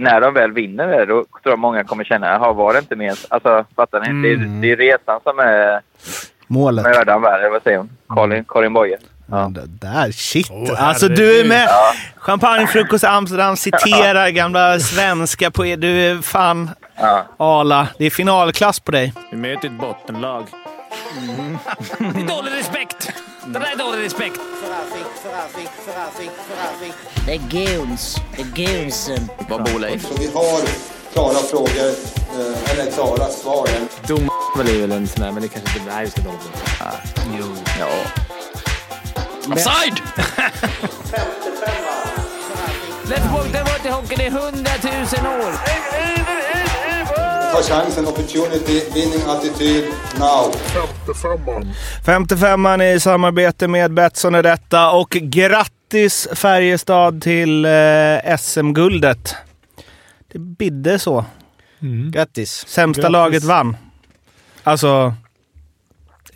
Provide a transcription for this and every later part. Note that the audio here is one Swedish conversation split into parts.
när de väl vinner det, då tror jag många kommer känna, jaha, var det inte mer... Alltså, fattar ni? Mm. Det, är, det är resan som är Målet. mödan värd, eller vad säger hon? Karin, Karin Boye. Ja. Det där, shit. Åh, alltså du är med. Ja. Champagnefrukost Amsterdam citerar gamla svenska på Du är fan Ja. Ala. Det är finalklass på dig. Vi möter ett bottenlag. Det är dålig respekt! Det där är dålig respekt. Det är goons. Det är goonsen. Vad bor Leif? Så vi har klara frågor, eh, eller klara svar. Dom är väl en sån där, men det kanske inte... Vi ska dåligt. Jo. Ja. Offside! Lättpunkten var till hockeyn i hundratusen år. Ta chansen, opportunity, winning attityd, now. 55an i samarbete med Betsson är detta och grattis Färjestad till eh, SM-guldet. Det bidde så. Grattis. Sämsta Grattis. laget vann. Alltså...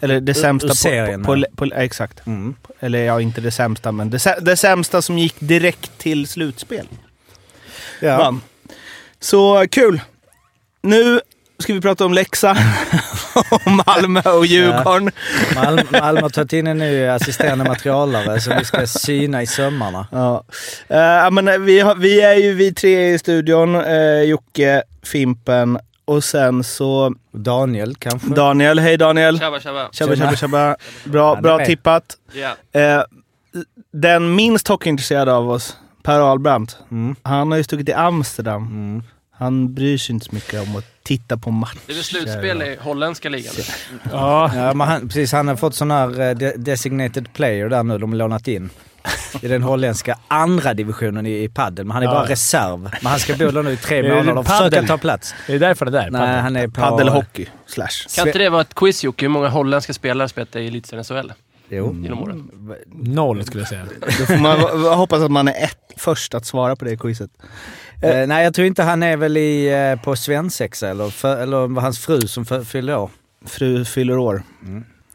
Eller det sämsta på- serien, på, på, på, Exakt. Mm. Eller ja, inte det sämsta, men det, det sämsta som gick direkt till slutspel. Ja. Vann. Så kul! Nu ska vi prata om Leksand, om Malmö och Djurgården. Mal- Malmö har tagit in en ny assisterande materialare som vi ska syna i sömmarna. Ja. Eh, men vi, har, vi är ju vi tre i studion. Uh, Jocke, Fimpen och sen så Daniel kanske? Daniel. Hej Daniel! Tjabba, tjabba. Tjabba, Tjena. tjabba, tjabba. Bra, bra tippat. Ja. Eh, den minst hockeyintresserade av oss, Per Ahlbrandt, Mm. han har ju stuckit till Amsterdam. Mm. Han bryr sig inte så mycket om att titta på matcher. Det är slutspel i holländska ligan? Ja, Ja, men han, precis, han har fått sån här eh, de- designated player där nu, de har lånat in. I den holländska andra divisionen i, i padel. Men han är Ja. bara reserv. Men han ska bo där nu i tre månader och försöka ta plats. är det därför det där? Nej, han är på... Paddelhockey, slash. Kan inte det vara ett quiz Jocke? Hur många holländska spelare spelat i elitserien SHL Jo. genom åren? Noll skulle jag säga. Då får man hoppas att man är ett först att svara på det quizet. Eh, nej, jag tror inte han är väl i, eh, på svensexa eller, för, eller var hans fru som för, fyller år. Fru fyller år.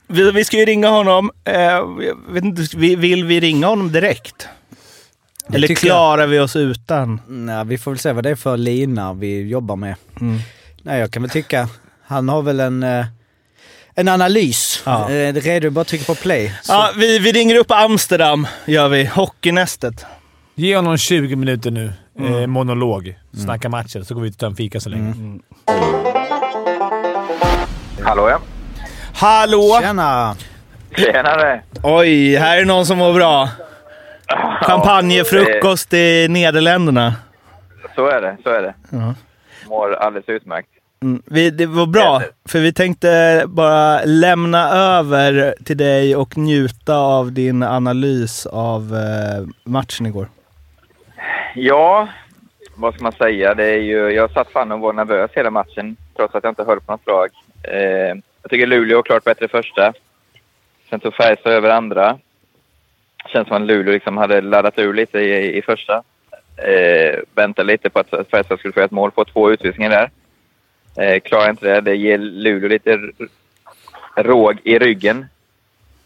Vi, vi ska ju ringa honom. Eh, jag vet inte, vi- vill vi ringa honom direkt? Eller tycker klarar vi oss utan? Nej, vi får väl se vad det är för lina vi jobbar med. Mm. Nej, jag kan väl tycka, han har väl en, eh, en analys. Ja. Eh, redo, bara trycka på play. Så, Ja, vi, vi ringer upp Amsterdam, gör vi. Hockeynästet. Ge honom 20 minuter nu. Mm. Eh, monolog. Snacka matcher, så går vi ut och tar en fika så länge. Hallå ja. Hallå! Tjena! Tjenare! Oj, här är någon som mår bra. Champagnefrukost i Nederländerna. Så är det, så är det. Ja. Mår alldeles utmärkt. Mm. Vi, det var bra, för vi tänkte bara lämna över till dig och njuta av din analys av eh, matchen igår. Ja, vad ska man säga? Det är ju, jag satt fan och var nervös hela matchen, trots att jag inte höll på något lag. Eh, jag tycker Luleå var klart bättre första. Sen tog Färjestad över andra. Känns som att Luleå liksom hade laddat ur lite i, i första. Eh, väntade lite på att Färjestad skulle få ett mål, få två utvisningar där. Eh, klarar inte det. Det ger Luleå lite råg i ryggen.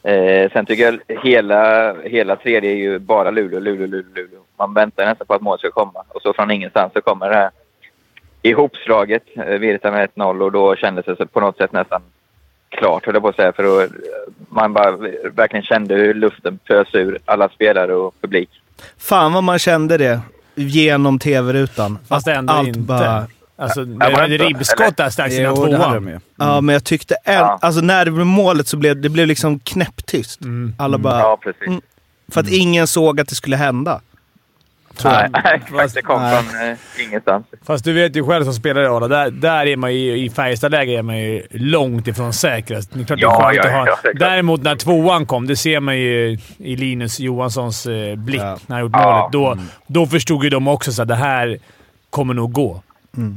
Eh, sen tycker jag hela, hela tredje är ju bara Luleå, Luleå, Luleå, Luleå. Man väntar nästan på att mål ska komma. Och så från ingenstans så kommer det här ihopslaget, eh, Virta med 1-0 och då kändes det så på något sätt nästan klart, höll jag på att säga. För då, man bara verkligen kände hur luften fös ur alla spelare och publik. Fan vad man kände det genom tv-rutan. Fast ändå allt inte. Bara, Alltså, det var var det ett inte? ribbskott där strax innan tvåan. ju. Ja, men jag tyckte... En, Ja. Alltså när det blev målet så blev det blev liksom knäpptyst. Alla bara... Ja, precis. Mm. För att ingen såg att det skulle hända. Nej, exakt. Det kom Nej. från eh, ingenstans. Fast du vet ju själv som spelare Arla, där, där är man ju, i Färjestad-läge är man ju långt ifrån säkrast. Det är klart Ja, det är skönt ja, att ha. ja. Däremot när tvåan kom, det ser man ju i Linus Johanssons eh, blick Ja. när han gjort Ja. målet. Då, då förstod ju de också att det här kommer nog gå.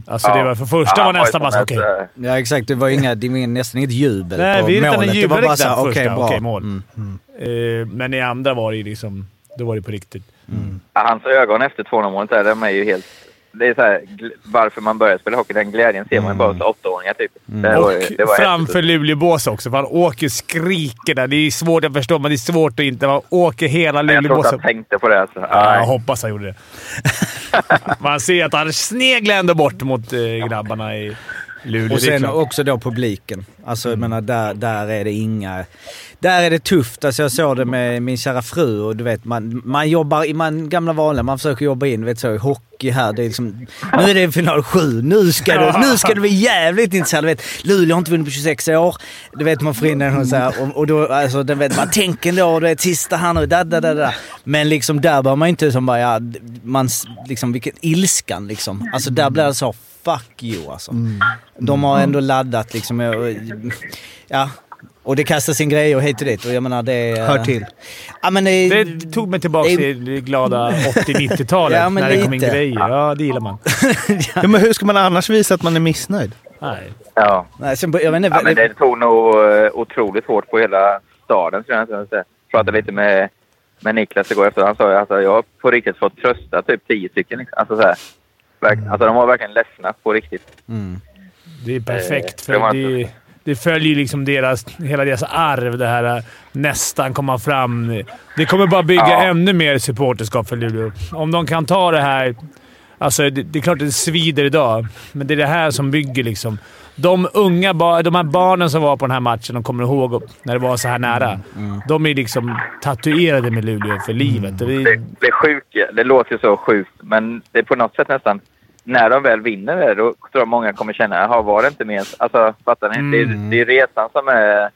Alltså det Ja. var för första Ja, var nästan bara okej. ett, eh, Ja exakt, det var, inga, det var nästan inget jubel Nej, på vi målet. det var bara såhär, första. okej bra. Okej, mål. Mm. Eh, men i andra var det liksom... Då var det på riktigt. Ja, hans ögon efter 2-0 målet där, de är ju helt... det är så här, varför man börjar spela hockey. Den glädjen ser man ju bara hos åttaåringar typ. Det var, Och det var framför. Luleåbås också, han åker skriker där. Det är svårt att förstå, men det är svårt att inte... Han åker hela Men Jag tror Luleåbåsen. han tänkte på det. Alltså. Ja, jag hoppas han gjorde det. Man ser att han sneglar ändå bort mot eh, grabbarna i Luleå. Och sen också då publiken. Alltså jag menar, där, där är det inga... Där är det tufft. Alltså jag såg det med min kära fru och du vet, man, man jobbar i man, gamla vanliga, man försöker jobba in, vet så, hockey här. Det är liksom, nu är det final sju, nu ska, det, nu ska det bli jävligt intressant. Du vet, Luleå har inte vunnit på 26 år. Du vet, man får in den och så här, och, och då, alltså, den vet, man tänker ändå, du vet, sista här nu, da, da, da, da. Men liksom där bör man inte som bara, ja, man, liksom vilken ilskan liksom. Alltså där blir det så, fuck you alltså. De har ändå laddat liksom. och- Ja. Och det kastas in grejer hit och dit och jag menar det... Hör till. Ja men det... Det tog mig tillbaka det- till det glada 80-90-talet Ja, när det kom in lite. grejer. Ja, det gillar man. Ja, men hur ska man annars visa att man är missnöjd? Nej. Ja. Nej, sen, jag inte, Ja, men det tog nog eh, otroligt hårt på hela staden, jag pratade lite med, med Niklas igår efter. Han sa att alltså, jag har på riktigt fått trösta typ tio stycken. Liksom. Alltså, så här. Verk, alltså, de var verkligen ledsna på riktigt. Mm. Det är perfekt, Eh, för det det, det följer liksom deras, hela deras arv, det här äh, nästan komma fram. Det kommer bara bygga Ja. ännu mer supporterskap för Luleå. Om de kan ta det här... Alltså, det, det är klart att det svider idag, men det är det här som bygger liksom. De unga de här barnen som var på den här matchen, de kommer ihåg när det var så här nära. De är liksom tatuerade med Luleå för livet. Och det, Det, det är sjukt. Det låter ju så sjukt, men det är på något sätt nästan... När de väl vinner det, då tror jag många kommer känna jaha, var det inte mer... Alltså, fattar ni? Det, är- det är resan som är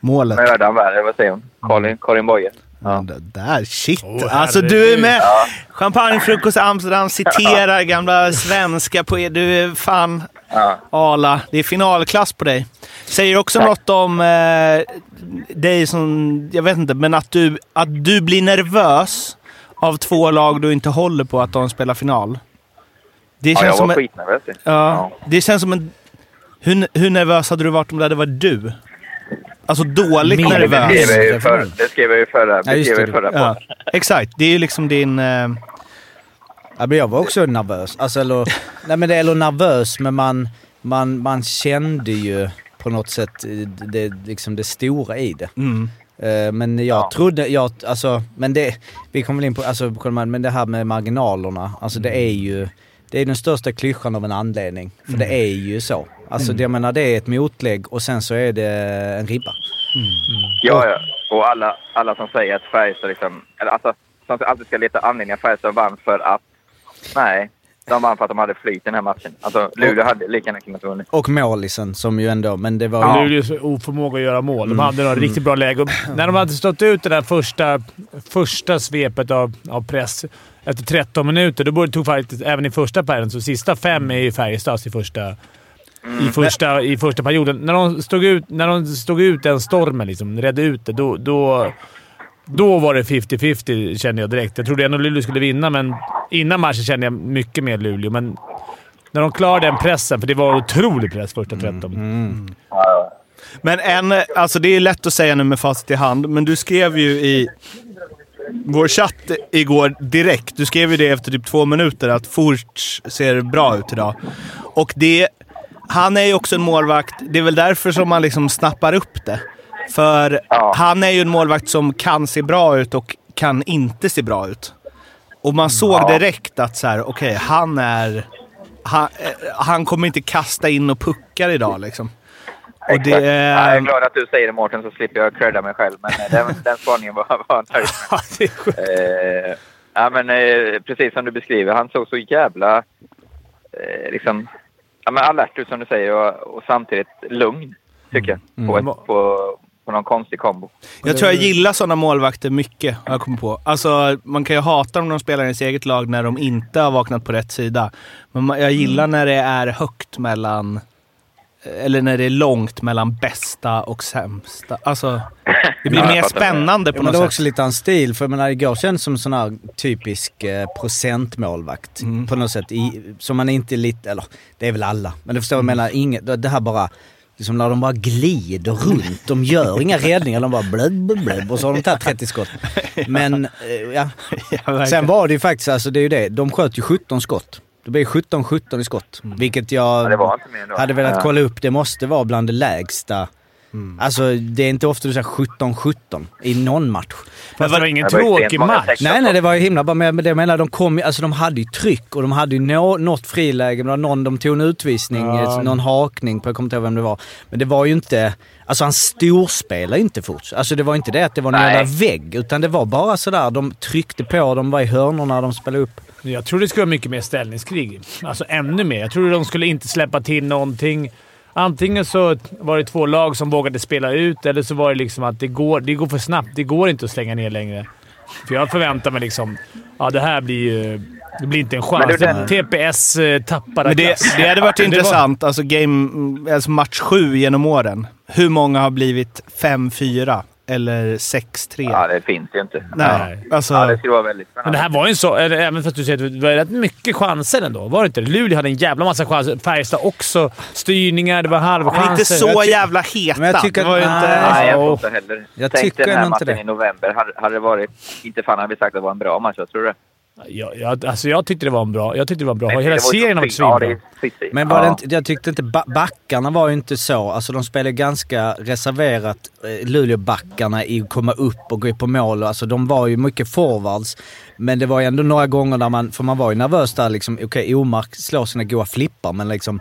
Målet. mördaren eller vad säger hon? Karin, Karin Boye. Ja. Där, shit. Åh, alltså du är med. Champagnefrukost i Amsterdam, citerar gamla svenska poeter. Du är fan Ja. Ala. Det är finalklass på dig. Säger också Tack. något om eh, dig som, jag vet inte, men att du, att du blir nervös av två lag du inte håller på att de spelar final. Det Ja, känns jag som var en, skitnervös. ju. ja, det känns som en... Hur, hur nervös hade du varit om det hade varit du? Alltså dåligt Det skrev nervös. jag ju för, det skrev jag ju förra, Ja, det skrev det. förra Ja, exakt. Det är ju liksom din... Eh, Ja, men jag var också nervös. Alltså, eller, nej, men det, eller nervös, men man, man, man kände ju på något sätt det, liksom det stora i det. mm. Eh, Men jag Ja. trodde, jag, alltså, men det, vi kommer väl in på, alltså, men det här med marginalerna, alltså det är ju, det är den största klyschan av en anledning. För det är ju så. Alltså det, jag menar det är ett motlägg och sen så är det en ribba. Ja, ja. Och alla, alla som säger att Färjestad liksom... Eller alltså, som alltid ska leta anledningar. Färjestad vann för att... Nej. De vann för att de hade flyt i den här matchen. Alltså, Luleå hade lika gärna kunnat vinna. Och målisen som ju ändå, men det var Ja. ju... Luleås oförmåga att göra mål. De hade några riktigt bra läge. När de hade stått ut det där första, första svepet av, av press efter 13 minuter, då borde- tog faktiskt även i första perioden, så sista fem är ju Färjestads i första, i första, i första perioden. När de stod ut, när de stod ut den stormen, liksom, redde ut det, då, då, då var det 50-50 kände jag direkt. Jag trodde ändå Luleå skulle vinna, men innan matchen kände jag mycket mer Luleå. Men när de klarade den pressen, för det var otrolig press första 13 Men en, alltså det är lätt att säga nu med facit i hand, men du skrev ju i vår chatt igår direkt, du skrev ju det efter typ två minuter, att Furch ser bra ut idag. Och det, han är ju också en målvakt, det är väl därför som man liksom snappar upp det. För Ja. han är ju en målvakt som kan se bra ut och kan inte se bra ut. Och man såg direkt att så här, okej, han är... Han, eh, han kommer inte kasta in och puckar idag liksom. Och det, Ja, jag är glad att du säger det Mårten, så slipper jag credda mig själv. Men eh, den, den spaningen var, var nöjd med. Ja. Eh, ja, men eh, precis som du beskriver. Han såg så jävla eh, liksom, ja, men alert ut som du säger och, och samtidigt lugn, tycker jag. På, ett, på, på någon konstig kombo. Jag tror jag gillar sådana målvakter mycket, har jag kommit på. Alltså, man kan ju hata dem när de spelar i sitt eget lag när de inte har vaknat på rätt sida. Men jag gillar när det är högt mellan... Eller när det är långt mellan bästa och sämsta. Alltså, det blir Ja, mer spännande Ja, på men något det var sätt. också lite hans stil, för jag menar, igår kändes som en sån här typisk eh, procentmålvakt på något sätt. I, som man inte är lite, eller det är väl alla, men du förstår vad jag menar, inget, det här bara, liksom när de bara glider runt, de gör inga räddningar, de bara blub, blub, blub, och så har de tagit 30 skott. Men, eh, ja. Sen var det ju faktiskt, alltså det är ju det, de sköt ju 17 skott. Det blir 17-17 i skott. Vilket jag Ja, hade velat kolla upp. Det måste vara bland det lägsta. Alltså det är inte ofta du säger 17-17 i någon match. Fast det var ingen Det var ju tråkig match. Nej, nej, det var ju himla bra. Men men det jag menar, de kom alltså de hade ju tryck och de hade ju nå, något friläge. Men det någon, de tog en utvisning, Ja. någon hakning på, jag kommer inte ihåg vem det var. Men det var ju inte, alltså han storspelar ju inte fort. Alltså det var inte det att det var någon jävla vägg, utan det var bara sådär, de tryckte på, de var i hörnorna, de spelade upp. Jag tror det skulle vara mycket mer ställningskrig. Alltså ännu mer. Jag tror de skulle inte släppa till någonting. Antingen så var det två lag som vågade spela ut, eller så var det liksom att det går, det går för snabbt. Det går inte att slänga ner längre. För jag förväntar mig liksom... Ja, det här blir ju... Det blir inte en chans. Den- TPS eh, tappar Men det, det hade varit Det var- intressant, alltså, game, alltså match sju genom åren. Hur många har blivit 5-4 eller 6-3? Ja, det finns ju inte. Nej, alltså... Ja, det skulle vara väldigt Men spännande. det här var ju en så... Även fast du säger att det var rätt mycket chanser ändå. Var det inte? Luleå hade en jävla massa chanser. Färjestad också. Styrningar, det var halvchanser. Men inte så jävla heta. Men jag tycker det var inte... nej. Jag tror Ja. inte heller. Jag Tänk tycker den här inte matchen det. i november. Hade, hade det varit... Inte fan hade vi sagt att det var en bra match, jag tror det. Jag, jag, alltså jag tyckte det var en bra. Jag tyckte det var en bra. Men Hela var serien har varit. Ja, svinbra. Men var det Ja. inte, jag tyckte inte ba- backarna var ju inte så. Alltså de spelade ganska reserverat, eh, Luleåbackarna, i att komma upp och gå på mål. Alltså de var ju mycket forwards. Men det var ju ändå några gånger där man, för man var ju nervös där liksom. Okej, Omark slår sina goa flippar men liksom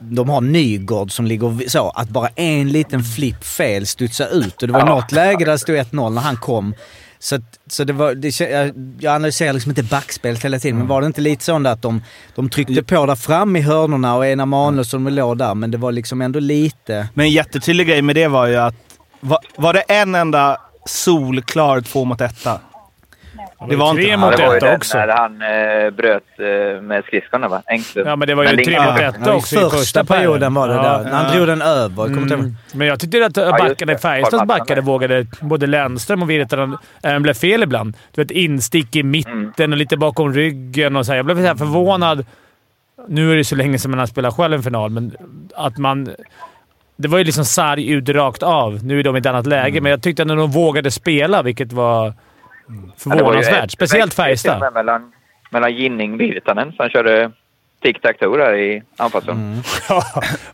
de har Nygård som ligger så, att bara en liten flipp fel studsar ut. Och det var Ja. något läge där det stod 1-0 när han kom. Så, så det var, det, jag, analyserar liksom inte backspelet hela tiden, men var det inte lite så att de, de tryckte på där fram i hörnorna och ena manus som låg där, men det var liksom ändå lite... Men en jättetydlig grej med det var ju att... Var, var det en enda solklar två mot etta? Det var inte... tre Ja, mot ju ett också. när han eh, bröt eh, med skridskorna, va? Engström. Ja, men det var ju Men tre mot Ja, ett också i första, första perioden var det Ja. där. När han drog den över. Mm. Men jag tyckte att just backarna i. Färjestads backade vågade. Både Lennström och Virtanen även blev fel ibland. Du vet, instick i mitten och lite bakom ryggen och så här. Jag blev så här förvånad. Nu är det så länge sedan man har spelat själv en final, men att man... Det var ju liksom sarg ut rakt av. Nu är de i ett annat läge, men jag tyckte att när de vågade spela, vilket var Ju förvånansvärt. Speciellt Färjestad. Mellan, mellan Ginning Virtanen som körde tic-tac-toe där i anfallszon. Mm. Ja,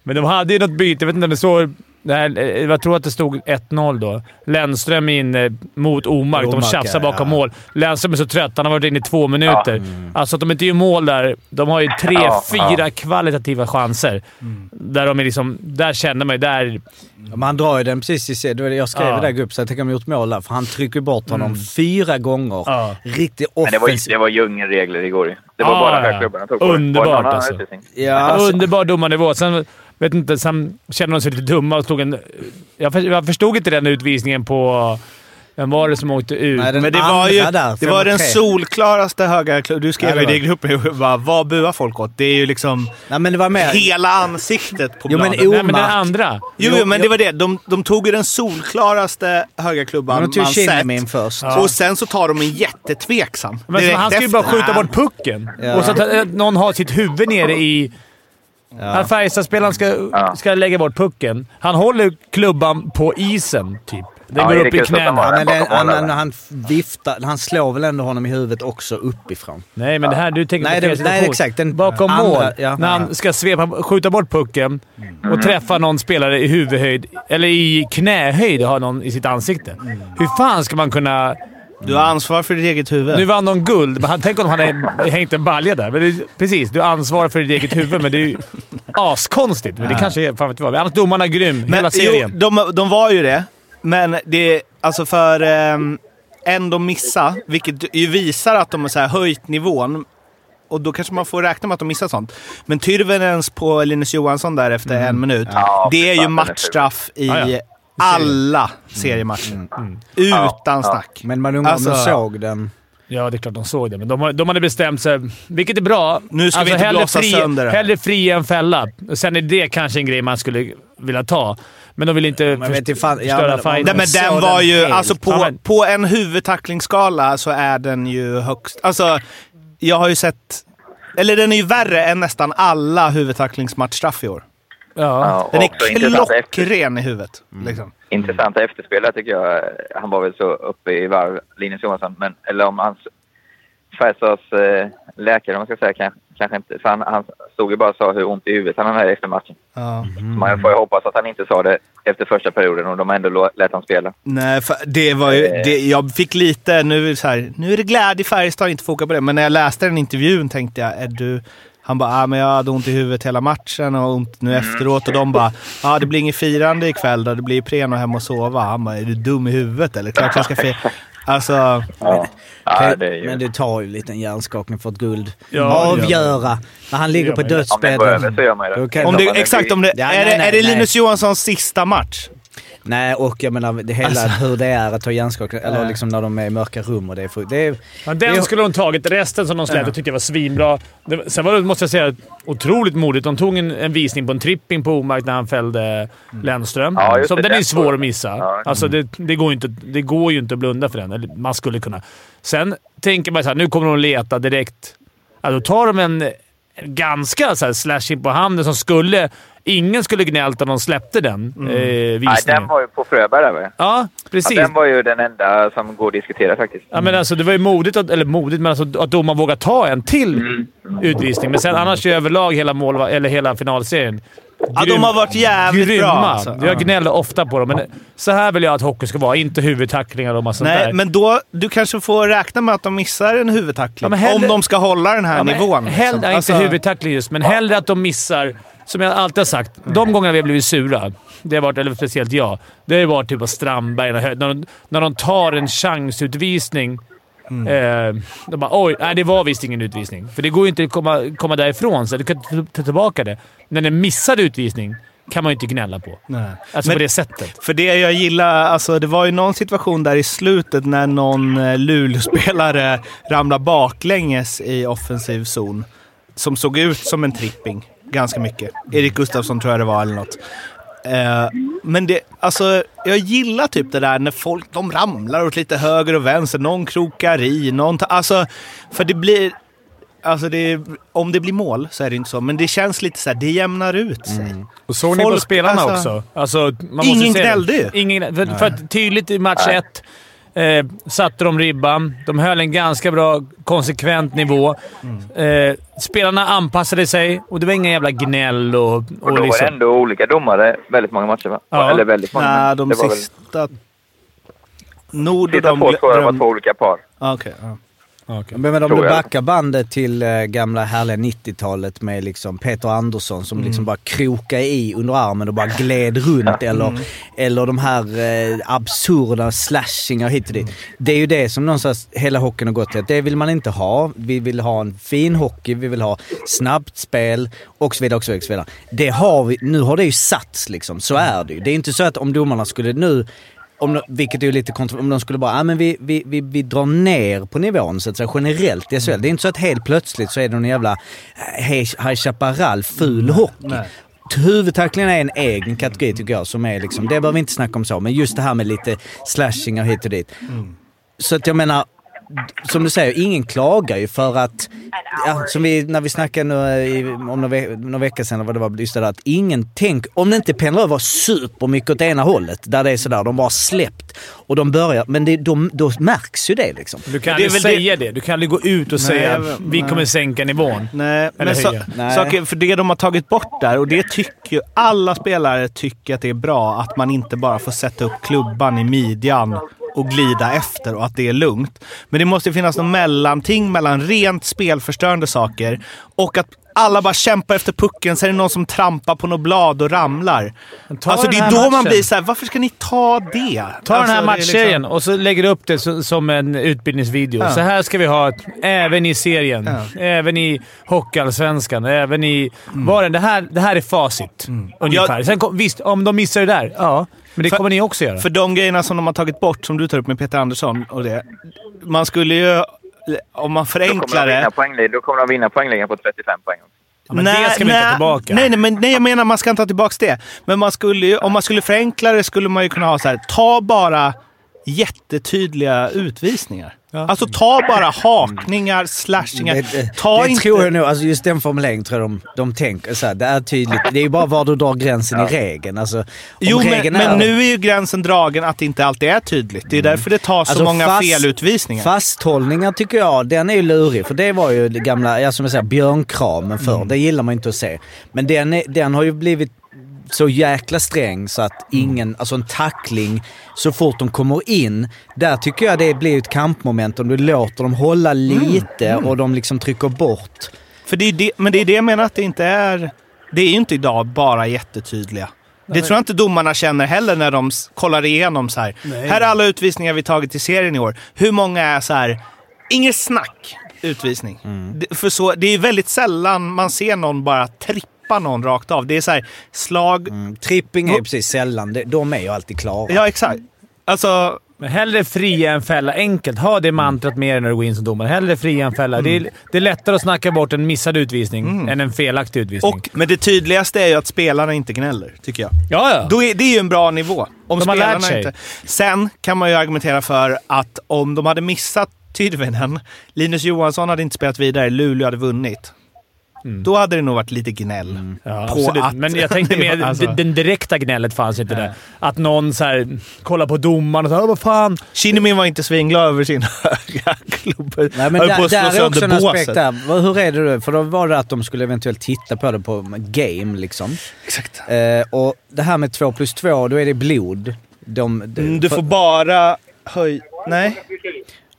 men de hade ju något byte. Jag vet inte om det såg... Här, eh, jag tror att det stod 1-0 då. Lennström in eh, mot Omark. De tjafsar ja, bakom ja. mål. Lennström är så trött. Han har varit inne i två minuter. Alltså att de inte gör mål där. De har ju tre, Ja, fyra ja. kvalitativa chanser. Där de är liksom... Där känner man ju... Där... Men han drar ju den precis i Jag skrev Ja. i den gruppen så jag tänker har gjort mål där. För han trycker bort honom fyra gånger. Ja. Riktigt Men det var, ju- offensivt. det var djungelregler igår. Det var Ah, bara ja. högklubbarna tog. Underbart, alltså. utvisning? Ja, alltså, Underbar domarnivå. Sen, vet inte, sen kände de sig lite dumma och slog en... Jag, för, jag förstod inte den utvisningen på... Vem var det som åkte ut? Nej, Men det var ju där, det var den 5-3. solklaraste höga. Du skrev Ja, det ju det i var- gruppen. Bara, vad buar folk åt? Det är ju liksom Nej men det var mer... hela ansiktet på Jo, men bladet. o- Nej, men den andra. Jo, jo, men det var det. De, de tog ju den solklaraste högerklubban Men de tog man sett. först. Och sen så tar de en jättetveksam. Men direkt han ska ju bara skjuta bort pucken. Ja. Och så att eh, någon har sitt huvud nere i... Ja. Färjestadspelaren ska, Ja. ska lägga bort pucken. Han håller klubban på isen, typ. Den Ja, går Erik upp i knäna. Ja, men han, han, han viftar, han slår väl ändå honom i huvudet också uppifrån. Nej, men det här... Du tänker Nej, på det- nej, exakt. Den Bakom andra- mål. ja. när han ska svepa, skjuta bort pucken och träffa någon spelare i huvudhöjd, eller i knähöjd, och ha någon i sitt ansikte. Hur fan ska man kunna... Du har ansvar för ditt eget huvud. Nu vann de guld, men han- tänk om han hade hängt en balja där. Men det, precis, du ansvarar för ditt eget huvud, men det är ju askonstigt. Men det kanske är... Fan vet jag vad. Annars domarna grym. Hela serien. Jo, de, de var ju det. Men det är alltså för um, en de missar, vilket ju visar att de har så här höjt nivån. Och då kanske man får räkna med att de missar sånt. Men Tyrvenens på Linus Johansson där efter en minut. Ja, det är ju matchstraff i Ja, ja. Alla seriemacher. Utan Ja, snack. Men man undrar om Alltså- de såg den. Ja, det är klart de såg det, men de, har- de hade bestämt sig. Vilket är bra. Alltså, Nu ska vi inte blåsa fri, sönder det här. Hellre fri än fälla. Sen är det kanske en grej man skulle vilja ta. Men de vill inte Men först- vet inte fan- ja, förstöra men- fighten. Nej, men den den var ju... helt. Alltså på, Ja, på en huvudtacklingsskala så är den ju högst... Alltså, jag har ju sett... Eller den är ju värre än nästan alla huvudtacklingsmatchstraff i år. Ja. Den är också intressant efter- klockren i huvudet. Mm. Liksom. intressanta efterspelare tycker jag. Han var väl så uppe i varv, Linus Johansson, men, eller om hans Färjestads eh, läkare, om man ska säga, kan, kanske inte. För han, han stod ju bara och sa hur ont i huvudet han hade efter matchen. Ja. Så man får ju hoppas att han inte sa det efter första perioden och de ändå lät han spela. Nej, för det var ju, det, jag fick lite, nu så här, nu är det glädje i Färjestad, inte foka på det. Men när jag läste den intervjun tänkte jag, är du... Han bara, ah, men jag hade ont i huvudet hela matchen och ont nu efteråt. Och de bara, ah, det blir inget firande ikväll då. Det blir Preno hem och sova. Han bara, är du dum i huvudet eller? Klart jag ska fira. Alltså, Ja, ja Kan- det ju... Men det tar ju en liten hjärnskakning för ett guld. Ja, Avgöra. När han ligger på ju. Om det går över dödsbädden. så gör man ju Då det. kan om de- det, exakt, om det, Ja, är, nej, det, nej, är det nej. Linus Johanssons sista match? Nej, och jag menar det hela Alltså. hur det är att ta hjärnskakning. Eller liksom när de är i mörka rum och det är... För, det är Ja, Det- den skulle de tagit. Resten som de släppte Ja. tyckte jag var svinbra. Det, sen var det, måste jag säga, otroligt modigt. De tog en, en visning på en tripping på Omark när han fällde Lennström. Ja, som det. den är Den svår att missa. Ja. Alltså, det, det, går ju inte, det går ju inte att blunda för den. Man skulle kunna. Sen tänker man så här, nu kommer de leta direkt. Då tar de en, en ganska så här, slashing på handen som skulle... Ingen skulle gnällt om de släppte den eh, Nej, visningen. den var ju på Fröberg där? Ja, precis. Ja, den var ju den enda som går att diskutera faktiskt. Ja, men alltså, det var ju modigt, att, eller modigt, men alltså, att domaren vågar ta en till utvisning. Men sen annars är överlag hela, mål, eller hela finalserien Ja, de har varit jävligt grymma. bra. Alltså. Jag gnäller ofta på dem, men så här vill jag att hockey ska vara. Inte huvudtacklingar och massa sånt Nej, där. men då, du kanske får räkna med att de missar en huvudtackling. Ja, hellre- om de ska hålla den här Ja, nivån. Liksom. Alltså, inte huvudtackling just, men hellre att de missar, som jag alltid har sagt, de gångerna vi har blivit sura, det har varit, eller speciellt jag, det har varit typ på Strandberg, när, när, de, när de tar en chansutvisning. Eh, de bara “Oj, nej det var visst ingen utvisning”. För det går ju inte att komma, komma därifrån, så du kan ta- ta tillbaka det. Men en missad utvisning kan man ju inte gnälla på. Nej. Alltså Men- på det sättet. För det jag gillar, alltså det var ju någon situation där i slutet när någon eh, Luleå-spelare ramlade baklänges i offensiv zon. Som såg ut som en tripping ganska mycket. Erik Gustafsson tror jag det var eller något. Eh, men det, alltså, jag gillar typ det där när folk de ramlar åt lite höger och vänster. Någon krokar i, någon tar, Alltså, för det blir... Alltså det, om det blir mål så är det inte så, men det känns lite så här, det jämnar ut sig. Och såg ni på Folk- spelarna alltså- också? Alltså, Ingen gnällde ju. Ingen, för, för tydligt i match ett eh, satte de ribban. De höll en ganska bra, konsekvent nivå. Eh, spelarna anpassade sig och det var inga jävla gnäll och, och, Och då var det liksom... ändå olika domare väldigt många matcher va? Ja. Eller väldigt många. Nej, de var väl- sista... Nord och Sista de... två skårarna var glöm- två olika par. Ah, okej, ja. Men om du backar bandet till eh, gamla härliga 90-talet med liksom Peter Andersson som liksom bara krokade i under armen och bara gled runt. Eller, eller de här eh, absurda slashingar hit och dit. Det är ju det som någonstans hela hockeyn har gått till. Det vill man inte ha. Vi vill ha en fin hockey, vi vill ha snabbt spel och så vidare. Och så vidare, och så vidare. Det har vi, nu har det ju satts liksom. Så är det ju. Det är inte så att om domarna skulle nu om, de- vilket är ju lite kontroversiellt, om de skulle bara, ah, men vi, vi, vi, vi drar ner på nivån så att säga, generellt i SHL. Det är inte så att helt plötsligt så är det någon jävla eh, High Chaparral ful hockey. Nej. Huvudtacklingen är en egen kategori tycker jag som är liksom, det behöver vi inte snacka om så, men just det här med lite slashingar hit och dit. Så att jag menar, som du säger, ingen klagar ju för att, ja, som vi, när vi snackade nu, i, om några, ve- några veckor sedan, eller vad det var, just det där, att ingen tänk, om det inte pendlar över supermycket åt ena hållet, där det är sådär, de bara släppt och de börjar, men det, då, då märks ju det liksom. Du kan Det är aldrig väl säga det. Du kan aldrig gå ut och säga jag att vi nej. kommer sänka nivån. Nej, men Eller så, höja. Nej. saker, för det de har tagit bort där, och det tycker ju alla spelare tycker att det är bra, att man inte bara får sätta upp klubban i midjan och glida efter och att det är lugnt. Men det måste finnas något mellanting mellan rent spelförstörande saker och att alla bara kämpar efter pucken, så är det någon som trampar på något blad och ramlar. ta Alltså det är då man matchen. blir så här: varför ska ni ta det? Ta alltså, den här det är liksom- matchserien och så lägger du upp det så, som en utbildningsvideo. Ja. Så här ska vi ha ett, även i serien, Ja. även i Hockeyallsvenskan, även i... Var det, här, det här är facit, ungefär. Mm. Ja. Sen kom, visst, om de missar det där, ja. Men det För- kommer ni också göra. För de grejerna som de har tagit bort, som du tar upp med Peter Andersson och det. Man skulle ju, om man Då kommer, förenklar det... då kommer de vinna poängligan på 35 poäng. Ja, men det ska vi inte ta tillbaka. Nej, nej, men, nej, jag menar man ska inte ta tillbaka det. Men man skulle ju, om man skulle förenkla det skulle man ju kunna ha så här, ta bara jättetydliga utvisningar. Alltså ta bara hakningar, slashingar. Det, det, Ta det inte... tror jag nog. Alltså just den formuleringen tror jag de, de tänker så här, Det är tydligt. Det är ju bara var du drar gränsen i regeln. Alltså, Jo, men, regeln men är- nu är ju gränsen dragen att det inte alltid är tydligt. Det är därför det tar så Alltså, många fast- felutvisningar. Fasthållningar tycker jag, den är ju lurig. För det var ju det gamla, ja, som jag säger, björnkramen förr. Mm. Det gillar man inte att se. Men den, är, den har ju blivit så jäkla sträng så att Mm. ingen, alltså en tackling så fort de kommer in, där tycker jag det blir ett kampmoment om du låter dem hålla Mm. lite och de liksom trycker bort. För det är det, men det är det jag menar att det inte är... Det är ju inte idag bara jättetydliga. Det tror jag inte domarna känner heller när de kollar igenom så här. Här är alla utvisningar vi tagit i serien i år. Hur många är så här, inget snack utvisning? Det, för så, det är väldigt sällan man ser någon bara trippa någon rakt av. Det är så här, slag... Tripping är ju precis sällan, de är ju alltid klara. Ja, exakt. Alltså, Men hellre fria än fälla. Enkelt. Ha det mantrat med dig när du går in som domare. Hellre fria än fälla. Det, är, det är lättare att snacka bort en missad utvisning än en felaktig utvisning. och, men det tydligaste är ju att spelarna inte gnäller, tycker jag. ja, ja. Då är, det är ju en bra nivå. Om De har spelarna lärt sig. Inte. Sen kan man ju argumentera för att om de hade missat Tyrväinen, Linus Johansson hade inte spelat vidare, Luleå hade vunnit. Då hade det nog varit lite gnäll. Ja, på absolut. att- Men jag tänkte mer, alltså- den direkta gnället fanns inte där. Att någon så här, kollar på domaren och säger vad fan. Kinnimin var inte svinglad över sin höga klubb. Nej, men Höll där, där är också en aspekt där. Hur är det då? För då var det att de skulle eventuellt titta på det på game liksom. Exakt. Eh, och det här med två plus två, då är det blod. De, de, Mm, du för- får bara höj... Nej.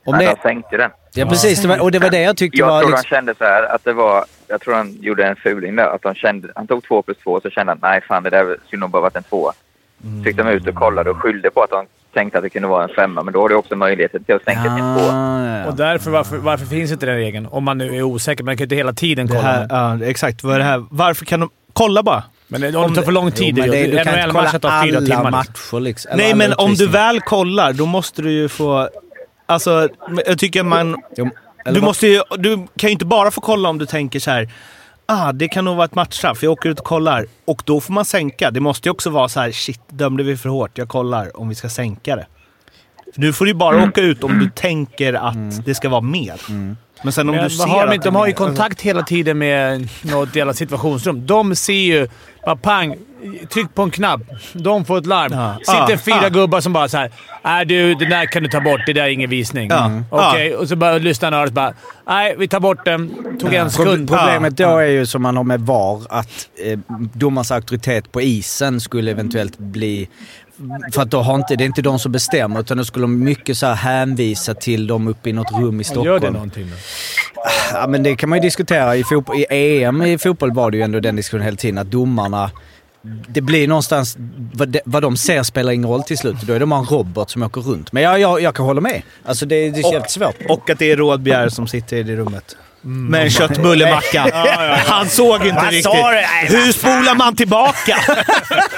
om Nej, det, de sänkte den. Ja precis, det var, och det var det jag tyckte Jag var... tror Liksom, de kände så här att det var... Jag tror han gjorde en fuling där. Att de kände, han tog två plus två och så kände han nej fan det där skulle nog bara varit en tvåa. Så gick de ut och kollade och skyllde på att de tänkte att det kunde vara en femma. Men då har du också möjligheten till att sänka till en tvåa. ah, ja. Och därför, varför, varför finns inte den regeln? Om man nu är osäker. Man kan ju inte hela tiden Det kolla. här, ja, exakt. Vad är det här? Varför kan de... Kolla bara. men det, om det tar för lång Jo, tid. men det, du kan inte kolla alla timmar. liksom. matcher liksom. Nej, men om du väl kollar, då måste du ju få... Alltså, jag tycker man... Jo, Du, måste ju, du kan ju inte bara få kolla om du tänker så här. Ah, det kan nog vara ett matchstraff. Jag åker ut och kollar. Och då får man sänka. Det måste ju också vara så här, shit, dömde vi för hårt? Jag kollar om vi ska sänka det. För nu får du ju bara åka ut om du tänker att det ska vara mer. Men sen om Men du ser har de, de har ju kontakt hela tiden med något jävla situationsrum. De ser ju bara pang, tryck på en knapp. De får ett larm. Ja. Sitter Ja. fyra Ja. gubbar som bara så här. Nej du, den där kan du ta bort. Det där är ingen visning. Ja. Mm. Okej, och så bara lyssnar han och bara Nej, vi tar bort den. Tog en sekund. Problemet då är ju som man har med VAR att eh, domarens auktoritet på isen skulle eventuellt bli... För att då har inte, det är inte de som bestämmer utan då skulle de mycket så här hänvisa till dem uppe i något rum i Stockholm. Gör det någonting då? Ja, men det kan man ju diskutera. I, fotboll, I EM i fotboll var det ju ändå den diskussionen hela tiden att domarna... Det blir någonstans... Vad de, vad de ser spelar ingen roll till slut. Då är de bara en robot som åker runt. Men jag, jag, jag kan hålla med. Alltså det, det är jävligt svårt. Och att det är Rådbjer som sitter i det rummet. Med en köttbullemacka. Han såg inte riktigt. Hur spolar man tillbaka?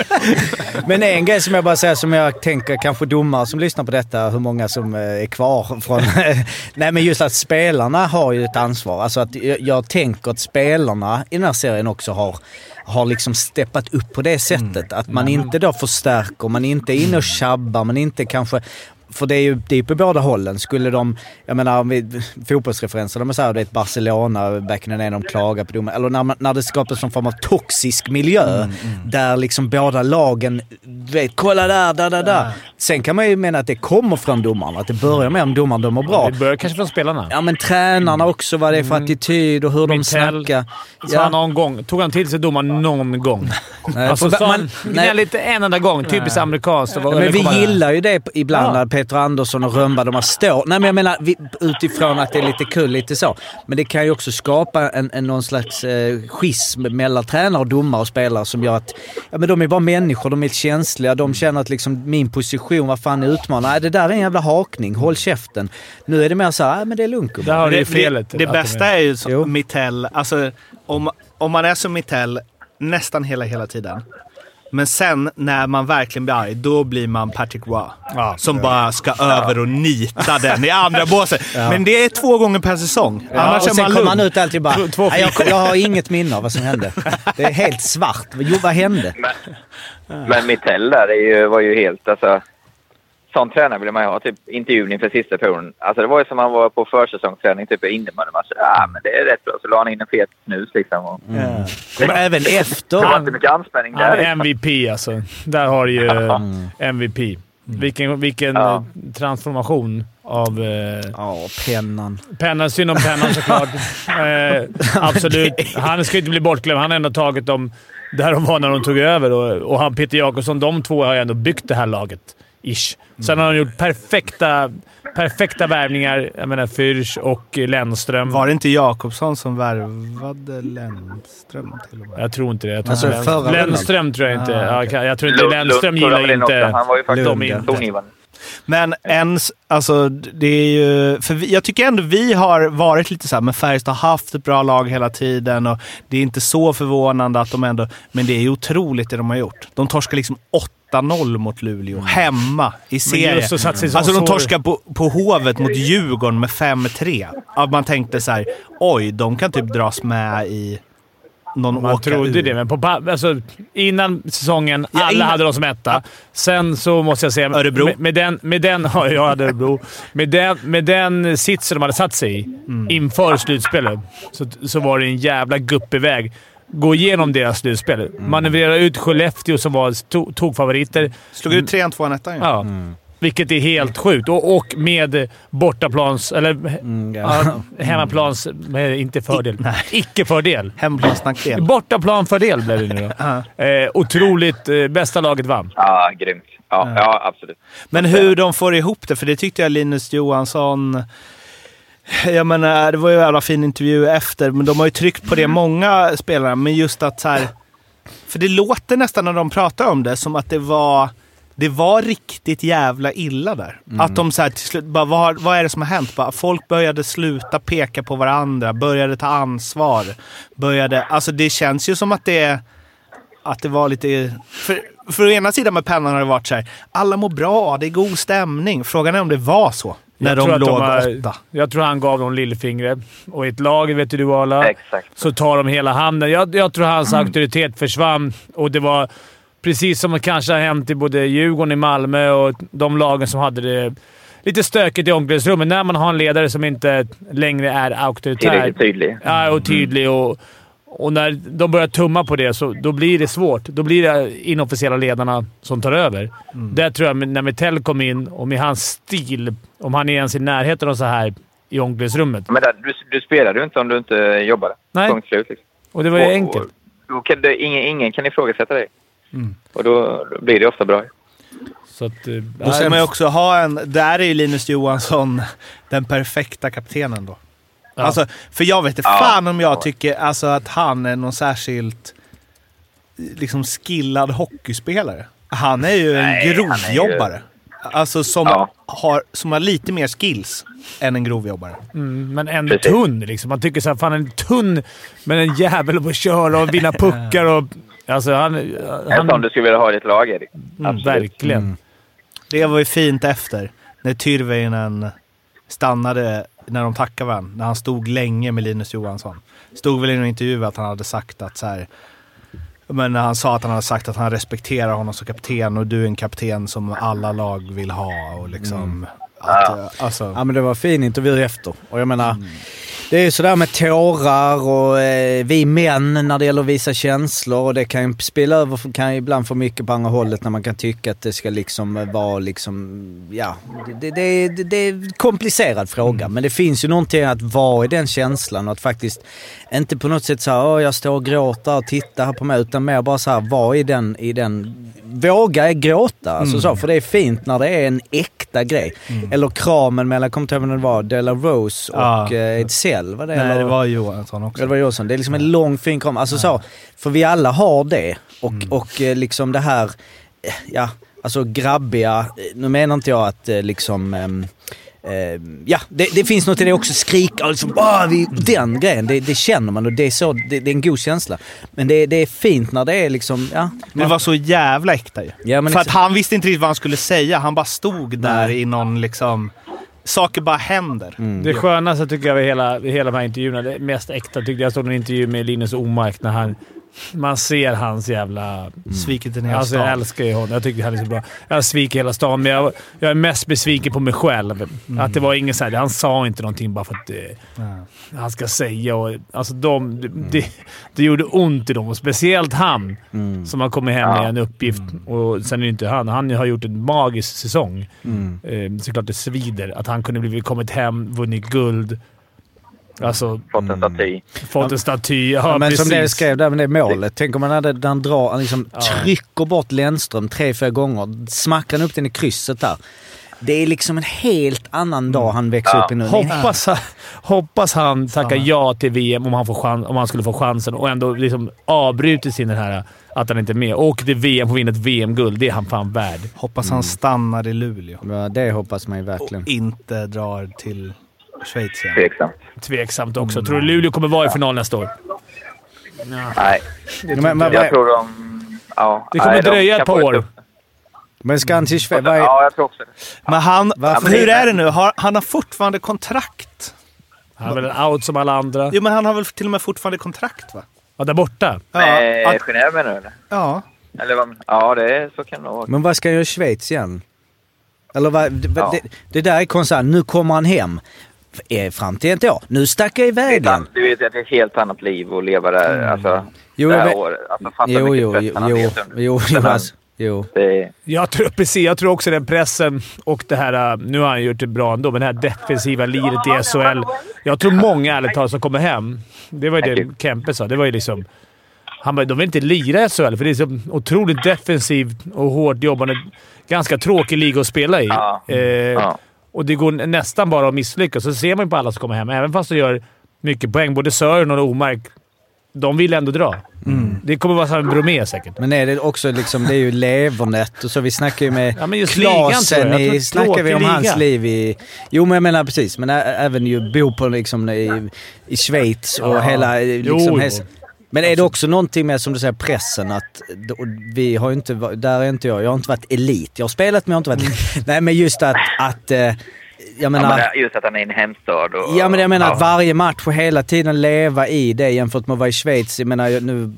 Men en grej som jag bara säger som jag tänker kanske domare som lyssnar på detta, hur många som eh, är kvar från... Nej men just att spelarna har ju ett ansvar. Alltså att jag, jag tänker att spelarna i den här serien också har har liksom steppat upp på det sättet. Att man inte då förstärker, man inte är inne och tjabbar, man inte kanske... För det är ju det är på båda hållen. Skulle de, jag menar om vi- fotbollsreferenser, de är såhär, det är ett Barcelona back in the de klagar på domare. Eller när, man, när det skapas någon form av toxisk miljö där liksom båda lagen, du vet, kolla där, där, där, där. Sen kan man ju mena att det kommer från domarna, att det börjar med om domaren dömer bra. Det börjar kanske från spelarna. Ja men tränarna också, vad det är för attityd och hur de snackar. Han någon gång. Tog han till sig domaren någon gång? Nej, Alltså, man- gnäll lite en enda gång. Typiskt amerikanskt. Ja, men vi gillar ju det ibland Ja. när Peter Andersson och Rönnberg de har står. Nej men jag menar vi, utifrån att det är lite kul, lite så. Men det kan ju också skapa en, en någon slags eh, schism mellan tränare och domare och spelare som gör att ja, men de är bara människor, de är känsliga. De känner att liksom min position, vad fan är utmanande? Nej det där är en jävla hakning, håll käften. Nu är det mer såhär, nej men det är lugnt det, det, det att de bästa är- ju som Mittell. Alltså, om, om man är som Mittell nästan hela, hela tiden. Men sen när man verkligen blir arg, då blir man Patrick Roy. Ja. som bara ska över och nita den i andra båset. Men det är två gånger per säsong. Ja, Annars och är sen man kommer han ut alltid bara, Två- två nej, jag, jag har inget minne av vad som hände. Det är helt svart. Jo, vad hände? Men Mitell där är ju, var ju helt... Alltså, sån tränare vill man ju ha. Typ intervjun inför sista perioden. Alltså det var ju som man var på försäsongsträning, typ i innebandymatch. Ja, men det är rätt bra. Så la han in en fet snus liksom. Och, Men även efter... Det var inte mycket anspänning Han där. är MVP alltså. Där har du ju eh, MVP. Vilken, vilken Ja. eh, transformation av... Eh, Ja, pennan. pennan. Synd om pennan såklart. eh, absolut. Han ska inte bli bortglömd. Han har ändå tagit dem där de var när de tog över. Och, och han Peter Jakobsson, de två har ju ändå byggt det här laget. Ish. Sen har de gjort perfekta, perfekta värvningar. Jag menar Fürch och Lennström. Var det inte Jakobsson som värvade Lennström till och med? Jag tror inte det. Jag tror Alltså, inte förra Lennström tror jag inte. Ah, kan- jag tror inte Lund- Lennström Lund gillar också. inte... Han var ju faktiskt Lund, inte. Men ens, alltså det är ju... För vi, jag tycker ändå vi har varit lite så här, men Färjestad har haft ett bra lag hela tiden och det är inte så förvånande att de ändå... Men det är ju otroligt det de har gjort. De torskar liksom 8-0 mot Luleå, hemma i serien. Alltså de torskar på, på Hovet mot Djurgården med 5-3. Att man tänkte så här, oj, de kan typ dras med i någon Man trodde ur. det, men på, alltså, innan säsongen, Ja, alla innan- hade dem som etta. Sen så måste jag säga... Örebro. Med, med den, med den, ja, jag hade Örebro. Med den, med den sitsen de hade satt sig i Mm. inför slutspelet så, så var det en jävla guppig väg. Gå igenom deras slutspel. Mm. Manövrera ut Skellefteå som var to- tokfavoriter. Slog ut 3-1, 2 1 ju. Ja. Vilket är helt sjukt. Och, och med bortaplans... Eller Mm, ja. ja, hemmaplans... Med, inte fördel. Icke-fördel. Hemplansnackdel. Bortaplanfördel blev det nu då. Eh, otroligt. Eh, bästa laget vann. Ja, grymt. Ja, ja absolut. Men hur de får ihop det, för det tyckte jag Linus Johansson... Jag menar, det var ju en jävla fin intervju efter, men de har ju tryckt på det, många spelare. Men just att så här... För det låter nästan när de pratar om det som att det var... Det var riktigt jävla illa där. Att de så här till slut bara, vad, vad är det som har hänt? Bara, folk började sluta peka på varandra, började ta ansvar. Började... Alltså det känns ju som att det... Att det var lite... För, för å ena sidan med pennan har det varit så här, alla mår bra, det är god stämning. Frågan är om det var så. När Jag de tror att låg har- åtta. Jag tror han gav dem lillfingret. Och i ett lag, vet du Exakt. så tar de hela handen. Jag, jag tror hans auktoritet försvann och det var precis som det kanske har hänt i både Djurgården, i Malmö och de lagen som hade det lite stökigt i omklädningsrummet. När man har en ledare som inte längre är auktoritär. Tillräckligt tydlig. Ja, och tydlig. Och, och när de börjar tumma på det, så då blir det svårt. Då blir det inofficiella ledarna som tar över. Där tror jag, när Metell kom in och med hans stil, om han är ens i närheten av så här i omklädningsrummet. Men där, du, du spelade ju inte om du inte jobbade. Nej. Punkt slut. Liksom. Och det var ju Och- enkelt. Och, kan det, ingen, ingen kan ifrågasätta dig. Mm. Och då, då blir det ofta bra. Så att, Då ska man ju också ha en... Där är ju Linus Johansson den perfekta kaptenen då. Ja. Alltså, för jag vet inte Ja. fan om jag tycker alltså, att han är någon särskilt liksom skillad hockeyspelare. Han är ju en Nej, han är ju- grovjobbare. Alltså som, Ja. har, som har lite mer skills än en grovjobbare. Mm, men en Precis. tunn liksom. Man tycker såhär, fan en tunn, men en jävel på att köra och vinna puckar och... Alltså han... En han sån du skulle vilja ha i ditt lag, Erik. mm, verkligen. Det var ju fint efter. När Tyrväinen stannade när de tackade varandra. När han stod länge med Linus Johansson. Stod väl i en intervju att han hade sagt att så här, Men när han sa att han hade sagt att han respekterar honom som kapten och du är en kapten som alla lag vill ha. Och liksom, mm att, eh, alltså, Ja men det var en fin intervju efter. Och jag menar, det är ju sådär med tårar och eh, vi män när det gäller att visa känslor och det kan ju spela över, kan ju ibland få mycket på andra hållet när man kan tycka att det ska liksom vara liksom, ja, det, det, det, det är en komplicerad fråga. Men det finns ju någonting att vara i den känslan och att faktiskt inte på något sätt såhär, åh jag står och gråter och tittar här på mig, utan mer bara såhär, vara i den, i den, våga gråta. Alltså så, för det är fint när det är en äkta grej. Eller kramen mellan, kommer inte ihåg det var, Dela Rose och Ja. eh, Edzell. Var det, nej, eller? det var Johansson också. Ja, det var Johansson. Det är liksom en lång fin kram. Alltså så, för vi alla har det. Och, och eh, liksom det här, eh, ja, alltså grabbiga. eh, Nu menar inte jag att liksom, ehm, ja, det, det finns något i det också. Skrika och liksom, "Åh, vi, den grejen. Det, det känner man och det är, så, det, det är en god känsla. Men det, det är fint när det är liksom, ja. Men det var så jävla äkta ju. Ja, men För att exakt. han visste inte riktigt vad han skulle säga. Han bara stod där Nej. i någon liksom... Saker bara händer. Det skönaste tycker jag vid hela, vid hela de här intervjuerna, det mest äkta tyckte jag, såg en intervju med Linus Omark när han man ser hans jävla... Svikit en hel Alltså jag stad. älskar ju honom. Jag tycker han är så bra. Jag sviker hela stan, men jag, jag är mest besviken på mig själv. Att det var ingen så här, Han sa inte någonting bara för att eh, han ska säga. Och, alltså de, det, det, det gjorde ont i dem. Och speciellt han som har kommit hem med en uppgift. Och sen är det inte han. Han har gjort en magisk säsong. Eh, såklart det svider att han kunde blivit kommit hem, vunnit guld. Alltså, Fått en staty. fått en staty. Ja, Ja, men precis. som det skrev där med det målet. Tänk om man hade, han drar, han liksom trycker bort Lennström tre, fyra gånger. Smackar han upp den i krysset där. Det är liksom en helt annan dag han växer upp i nu. Hoppas, hoppas han tackar ja till VM om han, får chans, om han skulle få chansen och ändå liksom avbryter sin den här att han inte är med. Och till VM och vinner ett VM-guld. Det är han fan värd. Hoppas han stannar i Luleå. Ja, det hoppas man ju verkligen. Och inte drar till Schweiz igen. Tveksamt. Tveksamt också. Tror du Luleå kommer vara i final nästa år? Nej, Men, men, men, jag tror de... Ja, Det kommer nej, de dröja ett par år. men ska han till Schweiz? Vad är, Ja, jag tror också det. Men han... Varför- hur är det nu? Har, han har fortfarande kontrakt? Han är väl en out som alla andra. Jo, men han har väl till och med fortfarande kontrakt, va? Ja, där borta. Ja, Nej, att, Genève menar du eller? ja. Eller vad? Ja, det är, så kan det vara. men vad ska han göra i Schweiz igen? Eller vad, det, Ja. det, det där är konstigt. Nu kommer han hem. Eh, Fram till inte jag. Nu stack jag Det är iväg igen. Du vet att det är ett helt annat liv att leva där. Alltså, Jo, det jag här vet- året. Alltså, fatta Jo, jo, jo, jo, jo, jo, alltså, jo. det, Jag tror, precis, jag tror också den pressen och det här... äh, Nu har han gjort det bra ändå, men det här defensiva liret i SHL. Jag tror många ärligt talat som kommer hem. Det var ju det Kempe sa. Det var ju liksom... Han bara, de vill inte lira i SHL för det är så otroligt defensivt och hårt jobbande. Ganska tråkig liga att spela i. Ja. Eh, ja. Och det går nästan bara att misslyckas. Så ser man ju på alla som kommer hem. Även fast de gör mycket poäng, både Sören och Omark, de vill ändå dra. Det kommer vara som Bromé säkert. Men är det också liksom, det är ju Levernet och så. Vi snackar ju med Ja, men just ligan. Klasen, tror i, snackar vi om tråkig hans liga. liv i... Jo men jag menar precis, men även ju bo på liksom i, i Schweiz och Ja. hela... eh, Jo, Liksom, jo. Men är det också någonting med, som du säger, pressen? Att vi har inte, där är inte jag, jag har inte varit elit. Jag har spelat men jag har inte varit... Nej men just att, att eh, jag Ja, menar... men det- just att han är i en hemstad. Och, Ja men jag menar ja. att varje match och hela tiden leva i det jämfört med att vara i Schweiz. Jag menar nu,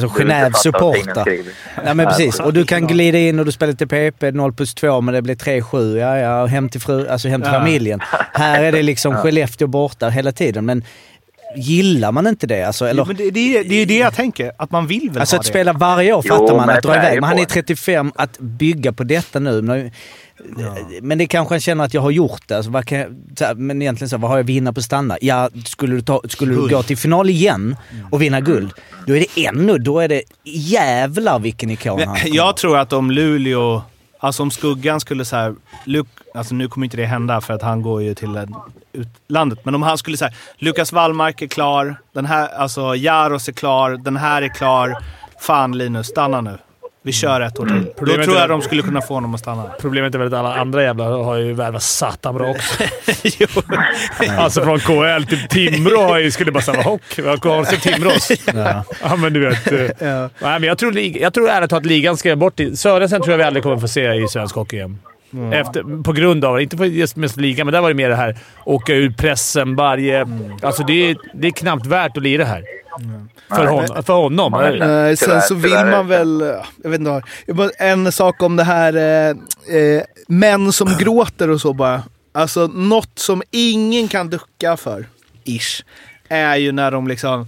som inte Genève krig. Ja men precis. Och du kan glida in och du spelar till PP, 0 plus 2 men det blir 3-7. Ja, ja, hem till, fru, alltså hem till familjen. Här är det liksom Skellefteå borta hela tiden. Men gillar man inte det? Alltså, eller, Jo, men det, det, är- det är ju det jag tänker. Att man vill väl alltså ha att det. spela varje år Jo, fattar man. men Att dra iväg. Men han är på. 35. Att bygga på detta nu. Men, men det kanske han känner att jag har gjort det. Alltså, vad kan jag, men egentligen så vad har jag att vinna på att stanna? Ja, skulle du, ta, skulle du gå till final igen och vinna guld, då är det ännu, då är det jävlar vilken ikon han kommer jag tror att om Luleå... Alltså om Skuggan skulle så här... Luke, alltså nu kommer inte det hända för att han går ju till utlandet. Men om han skulle säga Lukas Wallmark är klar. Den här, alltså Jaros är klar. Den här är klar. Fan Linus, stanna nu. Vi kör ett år till. Då Problemet tror jag de skulle kunna få honom att stanna. Problemet är väl att alla andra jävlar har ju värvat satan bra också. jo. Alltså från KL till Timrå har ju, skulle bara säga hock. Vad konstigt Timrås. Ja. ja, men du vet. eh, Nej, men jag, tror, jag tror ärligt talat att ligan ska bort i... Sörensen tror jag vi aldrig kommer få se i svensk hockey igen. Efter, på grund av, inte för just mest ligan, men där var det mer det här åka ur pressen varje... Alltså det är, det är knappt värt att lira här. För, hon, för honom. Nej. Nej, sen så vill man väl... Jag vet inte. En sak om det här eh, eh, män som gråter och så bara. Alltså något som ingen kan ducka för, ish, är ju när de liksom...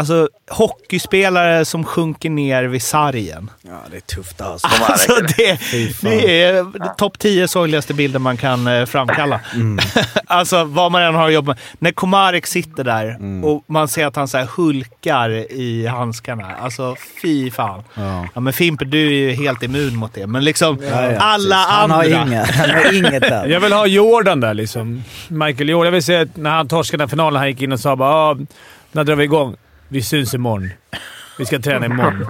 Alltså hockeyspelare som sjunker ner vid sargen. Ja, det är tufft alltså. Alltså det, det är topp 10 sorgligaste bilder man kan eh, framkalla. alltså vad man än har jobbat med. När Komarek sitter där och man ser att han så här hulkar i handskarna. Alltså fy fan. Ja. Ja men Fimper, du är ju helt immun mot det. Men liksom Ja, ja, alla han andra. Har inga, han har inget där. Jag vill ha Jordan där liksom. Michael Jordan. Jag vill se att när han torskade den finalen, han gick in och sa bara ah, “När drar vi igång?” “Vi syns imorgon. Vi ska träna imorgon.”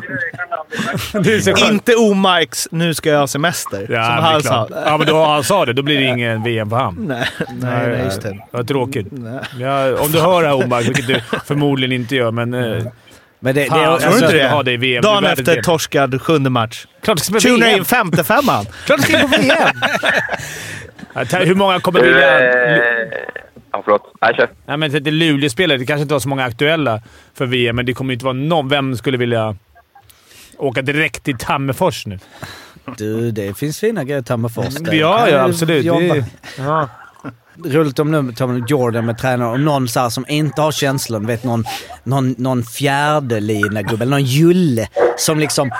det är så skönt. Inte Omarks “nu ska jag ha semester” Ja, som han det sa. klart. Ja, men då han sa det. Då blir det ingen VM för han. Nej, nej, nej, just det. Vad tråkigt. Nej. Ja, om du hör det här Omark, vilket du förmodligen inte gör, men... Eh, Men det, fan, det, jag Tror du inte det? ha det i VM. Dagen Det efter VM. torskad sjunde match. Klart du ska VM! in femte femman. Klart du ska in på VM! Hur många kommer vilja... ja, Ja, förlåt. Nej, kör. Nej, men det är Luleå-spelare. Det kanske inte var så många aktuella för VM, men det kommer inte vara någon. Vem skulle vilja åka direkt till Tammerfors nu? Du, det finns fina grejer i Tammerfors. där. Ja, ja absolut. jobba? Det är, ja. Roligt om nu tar Jordan med tränare och någon så här som inte har känslan, vet någon, någon, någon fjärdelina-gubbe eller någon julle som liksom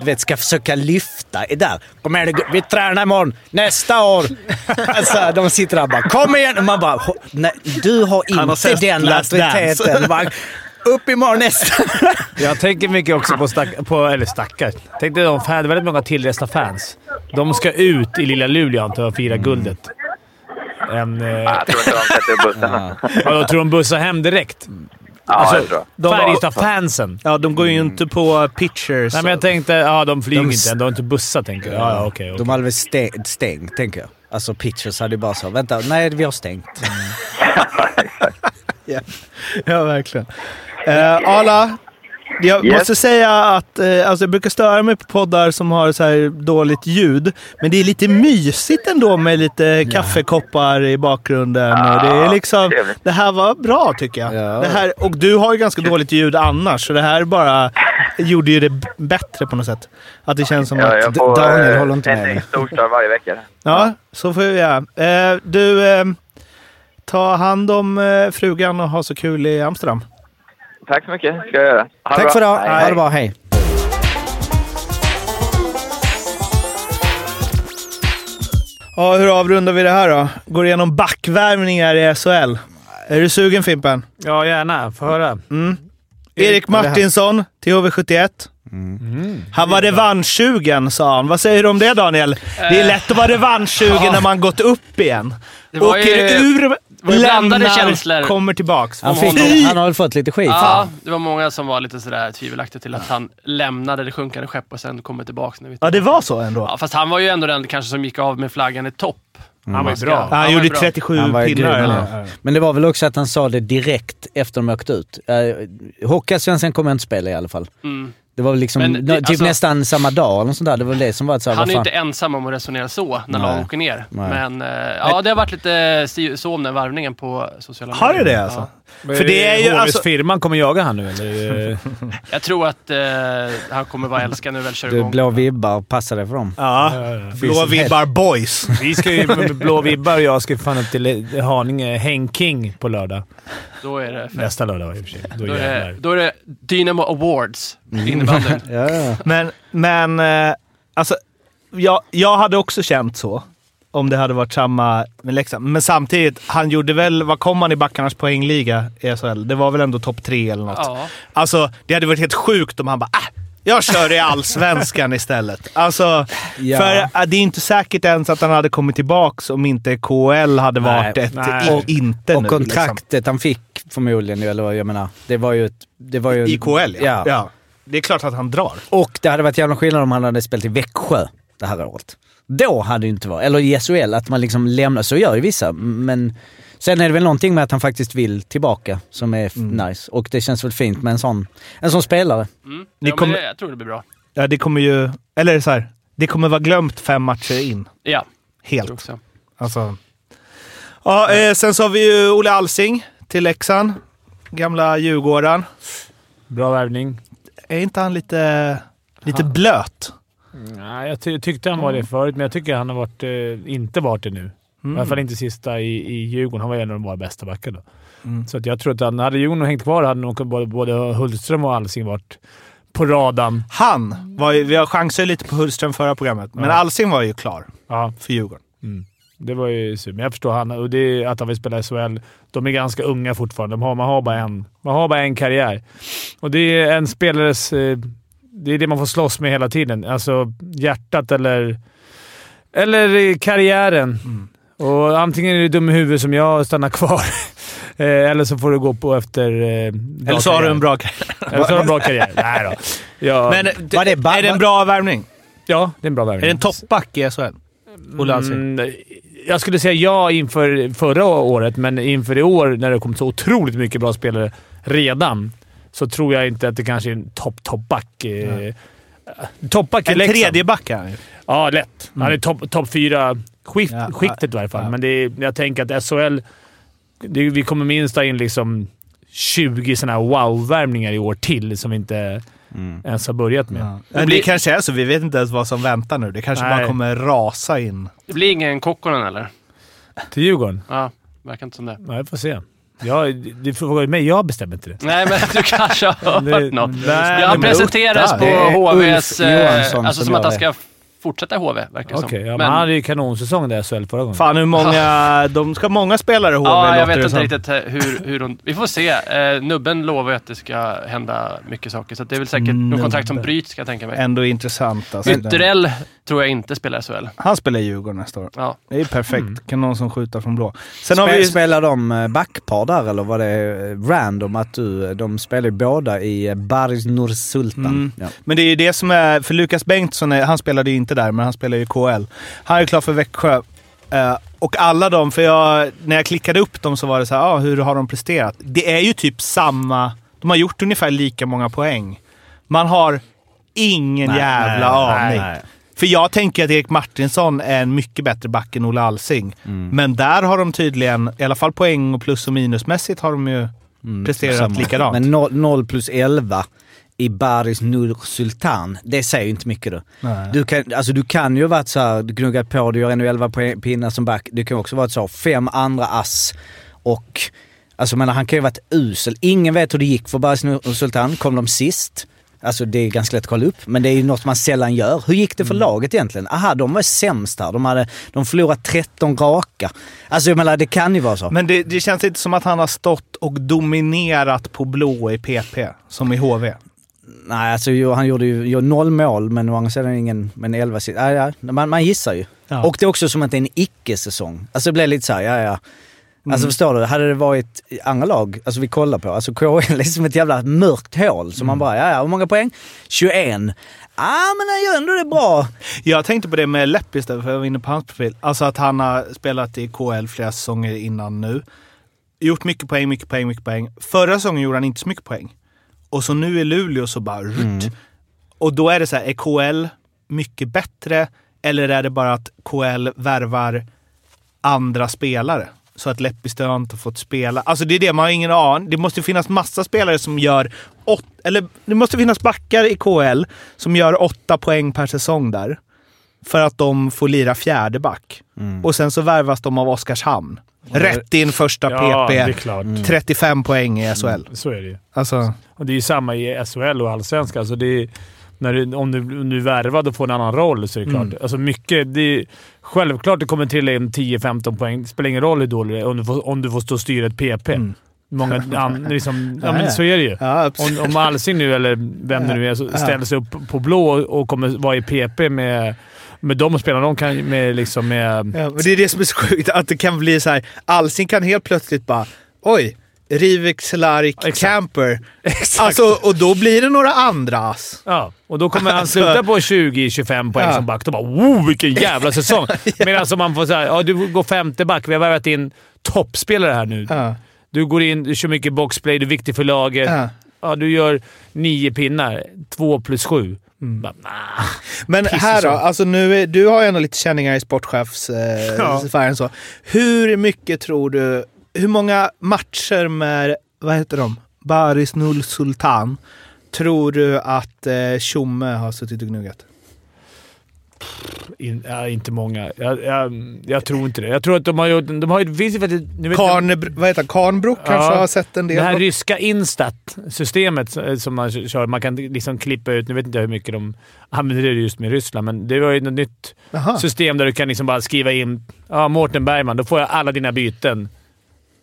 du vet, ska försöka lyfta. Är där. Kom igen, vi tränar imorgon. Nästa år. alltså, de sitter där och bara “Kom igen!” och Man bara "Ho- nej, “Du har har inte sett den Last Dance." auktoriteten.” Upp imorgon nästa. Jag tänker mycket också på, stack, på eller stackars. Tänk dig de fan, väldigt många tillresta fans. De ska ut i lilla Luleå antar jag och fira guldet. En, eh, Jag tror inte de sätter bussen. ja, då tror de bussar hem direkt. Ja, var- Färjestad-fansen. Ja, de går ju inte på pitchers. Nej, men jag tänkte... Ja, de flyger De- inte. De har inte bussar, tänker jag. Ja, ja, okej. okej. De hade väl stängt, stängt, tänker jag. Alltså pitchers hade ju bara så “Vänta, nej vi har stängt”. Ja, verkligen. Uh, Arla, jag Yes. måste säga att eh, alltså jag brukar störa mig på poddar som har så här dåligt ljud. Men det är lite mysigt ändå med lite kaffekoppar i bakgrunden. och det, är liksom, trevligt. det här var bra tycker jag. Ja. Det här, och du har ju ganska dåligt ljud annars, så det här bara gjorde ju det bättre på något sätt. Att det känns som Ja, att... får Daniel eh, håller inte en med mig. storstad varje vecka. Ja, så får vi göra. Eh, du, eh, ta hand om eh, frugan och ha så kul i Amsterdam. Tack så mycket. ska jag göra. Ha Tack bra. för idag. Hej, Ha det bra, hej. Ja, hur avrundar vi det här då? Går igenom backvärvningar i SHL. Är du sugen Fimpen? Ja, gärna. Få höra. Erik Martinsson till HV71. Han var revanschsugen, sa han. Vad säger du om det Daniel? Det är lätt att vara revanschsugen när man gått upp igen. Åker ju- ur, lämnar, känslor. kommer tillbaks. Han, fick, han har väl fått lite skit? Ja, det var många som var lite sådär tvivelaktiga till att han lämnade det sjunkande skepp och sen kommer tillbaka. När vi Ja, det var så ändå. Ja, fast han var ju ändå den kanske som gick av med flaggan i topp. Han var ju bra. Han, var ju gjorde bra. 37 Han var ju pinnar. grym, eller? Men det var väl också att han sa det direkt efter de åkt ut. Uh, Hockeyallsvenskan kommer jag inte spela i alla fall. Mm. Det var liksom Men det- typ alltså- nästan samma dag eller sånt där. Det var det som var så här, Han är inte ensam om att resonera så när Nej. lag åker ner. Nej. Men eh, ja, det har varit lite så om den varvningen på sociala Har det medier. det alltså? Ja. För det är ju HVs alltså- firman kommer jaga han nu, eller? Jag tror att eh, han kommer vara älskad när vi väl kör Du, igång. blå vibbar, passa dig för dem. Ja. Blå vibbar boys. Vi ska ju blå vibbar och jag ska fan upp till Haninge Häng King på lördag. Då är det. Nästa lördag i och för sig. Då då är då är det Dynamo Awards innebandyn. Ja, ja. Men, men eh, alltså, jag, jag hade också känt så. Om det hade varit samma med Leksand. Men samtidigt, han gjorde väl... Vad kom han i backarnas poängliga i SHL? Det var väl ändå topp tre eller något. Ja. Alltså, det hade varit helt sjukt om han bara äh, jag kör i allsvenskan istället. Alltså, Ja. för äh, det är inte säkert ens att han hade kommit tillbaks om inte KL hade varit ett nej. och, inte Och nu. kontraktet han fick förmodligen, eller vad jag menar. Det var ju... ett- Det var ju Liksom. I KL, ja. ja. ja. Det är klart att han drar. Och det hade varit jävla skillnad om han hade spelat i Växjö det här året. Då hade det inte varit... Eller i SHL, att man liksom lämnar. Så gör ju vissa, men... Sen är det väl någonting med att han faktiskt vill tillbaka som är f- nice. Och det känns väl fint med en sån, en sån spelare. Mm. Ja, kommer- jag tror det blir bra. Ja, det kommer ju... Eller så här, det kommer vara glömt fem matcher in. Ja, jag Helt. också. Alltså. Ja, eh, sen så har vi ju Olle Alsing till Leksand. Gamla Djurgården. Bra värvning. Är inte han lite, lite blöt? Nej, jag ty- tyckte han var det förut, men jag tycker han har varit, eh, inte varit det nu. I alla fall inte sista i, i Djurgården. Han var en av de våra bästa backar då. Så att jag tror att han, hade Djurgården hängt kvar hade nog både, både Hultström och Alsing varit på radarn. Han var ju, Vi har chansat lite på Hultström förra programmet, men Ja. Alsing var ju klar Ja, för Djurgården. det var ju synd. Men jag förstår han, och det att han vill spela i SHL. De är ganska unga fortfarande. De har, man, har bara en, man har bara en karriär. Och det är en spelares... eh, Det är det man får slåss med hela tiden. Alltså hjärtat eller, eller karriären. Och antingen är du dum i huvudet som jag och stannar kvar. Eh, eller så får du gå på efter... eh, Eller så har du en bra karriär. Eller så har du en bra karriär. Nej då. Ja, Men Var det ba- är det en bra värvning? ja, det är en bra värvning. Är det en toppback i SHL? Olle Alsing? Mm, jag skulle säga ja inför förra året, men inför i år när det kom så otroligt mycket bra spelare redan, så tror jag inte att det kanske är en topp, toppback. Eh, toppback i En Leksand. tredje back är han ju. Ja, lätt. Han är topp top fyra skikt, Ja, skiktet i varje fall. ja. Men det är, jag tänker att SHL det, vi kommer minst ha in liksom 20 sådana här wow-värmningar i år till som vi inte ens har börjat med. Ja. Men det kanske är så. Vi vet inte ens vad som väntar nu. Det kanske Nej. bara kommer rasa in. Det blir ingen Kokkonen eller? Till Djurgården? Ja, verkar inte som det. Ja, jag får se. Jag, det frågar ju mig. Jag bestämmer inte det. Nej, men du kanske har Det- hört något. nej, Ja, han men presenteras på det HVs... Ulf eh, Johansson Alltså som som att han ska fortsätta i HV, verkar det Okej, som. ja, men Men- han hade ju kanonsång där SHL förra gången. Fan hur många... De ska ha många spelare i HV Ja, jag vet inte riktigt eh, hur, hur de... Vi får se. Eh, nubben lovar ju att det ska hända mycket saker, så det är väl säkert något kontrakt som Nubbe. bryts, kan jag tänka mig. Ändå intressant alltså. Ytterell tror jag inte spelar i SHL. Han spelar i Djurgården nästa år. Ja. Det är perfekt. Mm. Kan någon som skjuter från blå. Sen har Spe, vi... Spelar de eh, backpar där eller var det eh, random att du... De spelar ju båda i Baris Nursultan. Mm. Ja. Men det är ju det som är... För Lukas Bengtsson, han spelade ju inte där, men han spelar ju KL. Han är klar för Växjö. Eh, och alla de, för jag, när jag klickade upp dem så var det så här, ah, hur har de presterat? Det är ju typ samma... De har gjort ungefär lika många poäng. Man har ingen jävla aning. För jag tänker att Erik Martinsson är en mycket bättre back än Olle Alsing. Mm. Men där har de tydligen, i alla fall poäng och plus och minusmässigt, har de ju presterat Samma. likadant. Men 0, 0 plus 11 i Baris Nursultan, det säger ju inte mycket då. Nej. Du kan, alltså du kan ju ha varit såhär, du gnuggat på, du gör ännu 11 poäng- pinnar som back. Du kan också varit så fem andra ass och... Alltså menar, han kan ju ha varit usel. Ingen vet hur det gick för Baris Nursultan. Kom de sist? Alltså det är ganska lätt att kolla upp, men det är ju något man sällan gör. Hur gick det för laget egentligen? Aha, de var sämst här. De hade de förlorat 13 raka. Alltså jag menar, det kan ju vara så. Men det, det känns inte som att han har stått och dominerat på blå i PP, som i HV. Nej, alltså han gjorde ju noll mål, men å andra sidan ingen... Men 11 sit- ja, ja, man, man gissar ju. Ja. Och det är också som att det är en icke-säsong. Alltså det blir lite så här, ja ja. Alltså Mm. förstår du, hade det varit andra lag, alltså vi kollar på, alltså KHL är som ett jävla mörkt hål. Så man Mm. bara, ja ja, hur många poäng? 21. Ja ah, men han gör ändå det bra. Jag tänkte på det med Leppis där, för jag var inne på hans profil. Alltså att han har spelat i KL flera säsonger innan nu. Gjort mycket poäng, mycket poäng, mycket poäng. Förra säsongen gjorde han inte så mycket poäng. Och så nu i Luleå så bara... rutt. Och då är det så här, är KL mycket bättre? Eller är det bara att KL värvar andra spelare? Så att Leppis har inte fått spela. Alltså det är det, man har ingen aning. Det måste finnas massa spelare som gör åt, eller det måste finnas backar i KL som gör åtta poäng per säsong där. För att de får lira fjärde back. Och sen så värvas de av Oskarshamn. Rätt in första Ja, PP. klart. 35 poäng i SHL. Så är det ju. Alltså, Och det är ju samma i SHL och Allsvenskan. Alltså det är, när du, om, du, om du är värvad och får en annan roll så är det klart. Mm. Alltså mycket, det är, självklart det kommer trilla in 10-15 poäng. Det spelar ingen roll hur dålig det är om du får, om du får stå och styra ett PP. Mm. Många, an, liksom, ja, men så är det ju. ja. Om, om Alsing nu, eller vem det nu är, så sig upp på blå och kommer vara i PP med, med de spelarna. De kan med liksom med... Ja, men det är det som är så sjukt, att det kan bli så här. Alsing kan helt plötsligt bara, oj, Rivik, Cehlarik, Exakt. Camper. Exakt. Alltså, och då blir det några andra ass. Ja, och då kommer han Alltså- sluta på 20-25 poäng Ja. som back. Då bara wow, vilken jävla säsong! Medan om man får säga ja du går femte back. Vi har värvat in toppspelare här nu. Ja. Du går in, du kör mycket boxplay, du är viktig för laget. Ja. Ja, du gör nio pinnar. Två plus sju. Mm. Bara, nah. Men här då, så. alltså nu är, du har ju ändå lite känningar i sportchefssfären. Ja. Eh, så. Hur mycket tror du, hur många matcher med, vad heter de, Baris Null Sultan, tror du att eh, Tjomme har suttit och gnuggat? In, ja, inte många. Jag, jag, jag tror inte det. Jag tror att de har gjort... De har. Det finns ju faktiskt... vad heter han? Karnbrook kanske har sett en del? Det här ryska Instat-systemet eh, som man kör. Man kan liksom klippa ut... Nu vet inte jag hur mycket de använder det just med Ryssland, men det var ju något nytt Jaha. system där du kan liksom bara skriva in ja, Mårten Bergman. Då får jag alla dina byten.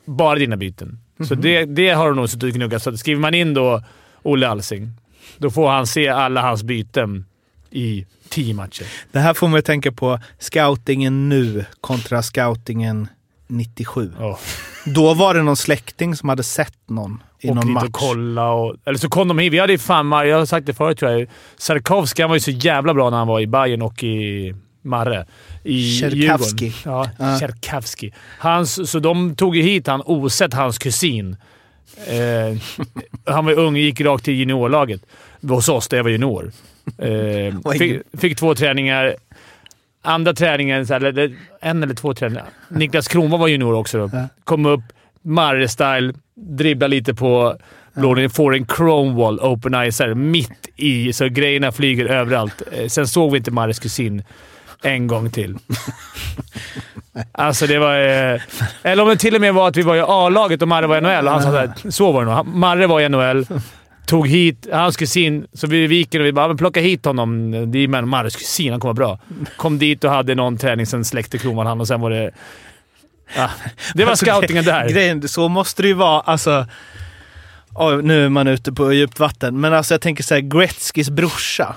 Bara dina byten. Så Mhm. det, det har de nog suttit och gnuggat. Så skriver man in då Olle Alsing, då får han se alla hans byten i tio matcher. Det här får mig att tänka på scoutingen nu kontra scoutingen 97. Ja. Då var det någon släkting som hade sett någon i och någon match. och kolla. Och, eller så kom de hit. Vi hade ju fan, jag har sagt det förut tror jag. Sarkovski han var ju så jävla bra när han var i Bayern och i Marre. I Tjerkavski. Djurgården. Ja, Ja. Tjerkavski. Hans, så de tog ju hit han osett hans kusin. Eh, han var ung och gick rakt till juniorlaget. Hos oss, där jag var junior. Eh, fick, fick två träningar. Andra träningen, så här, eller, en eller två träningar. Niklas Kronwall var junior också. Då. Kom upp. Marre-style, dribblar lite på blålinjen, får en chromewall, open icer, mitt i, så grejerna flyger överallt. Eh, Sen såg vi inte Marres kusin en gång till. Alltså det var... Eh, eller om det till och med var att vi var i A-laget och Marre var i NHL och han sa såhär, så var det nog. Marre var i NHL, tog hit hans kusin, så vi viker och vi bara "Men “plocka hit honom”. Det är men Marres kusin, han kommer vara bra. Kom dit och hade någon träning, sen släckte Kronwall han och sen var det... Ja, det var Alltså, scoutingen där. Grejen, så måste det ju vara. Alltså, oj, nu är man ute på djupt vatten, men alltså jag tänker så här, Gretzkys brorsa.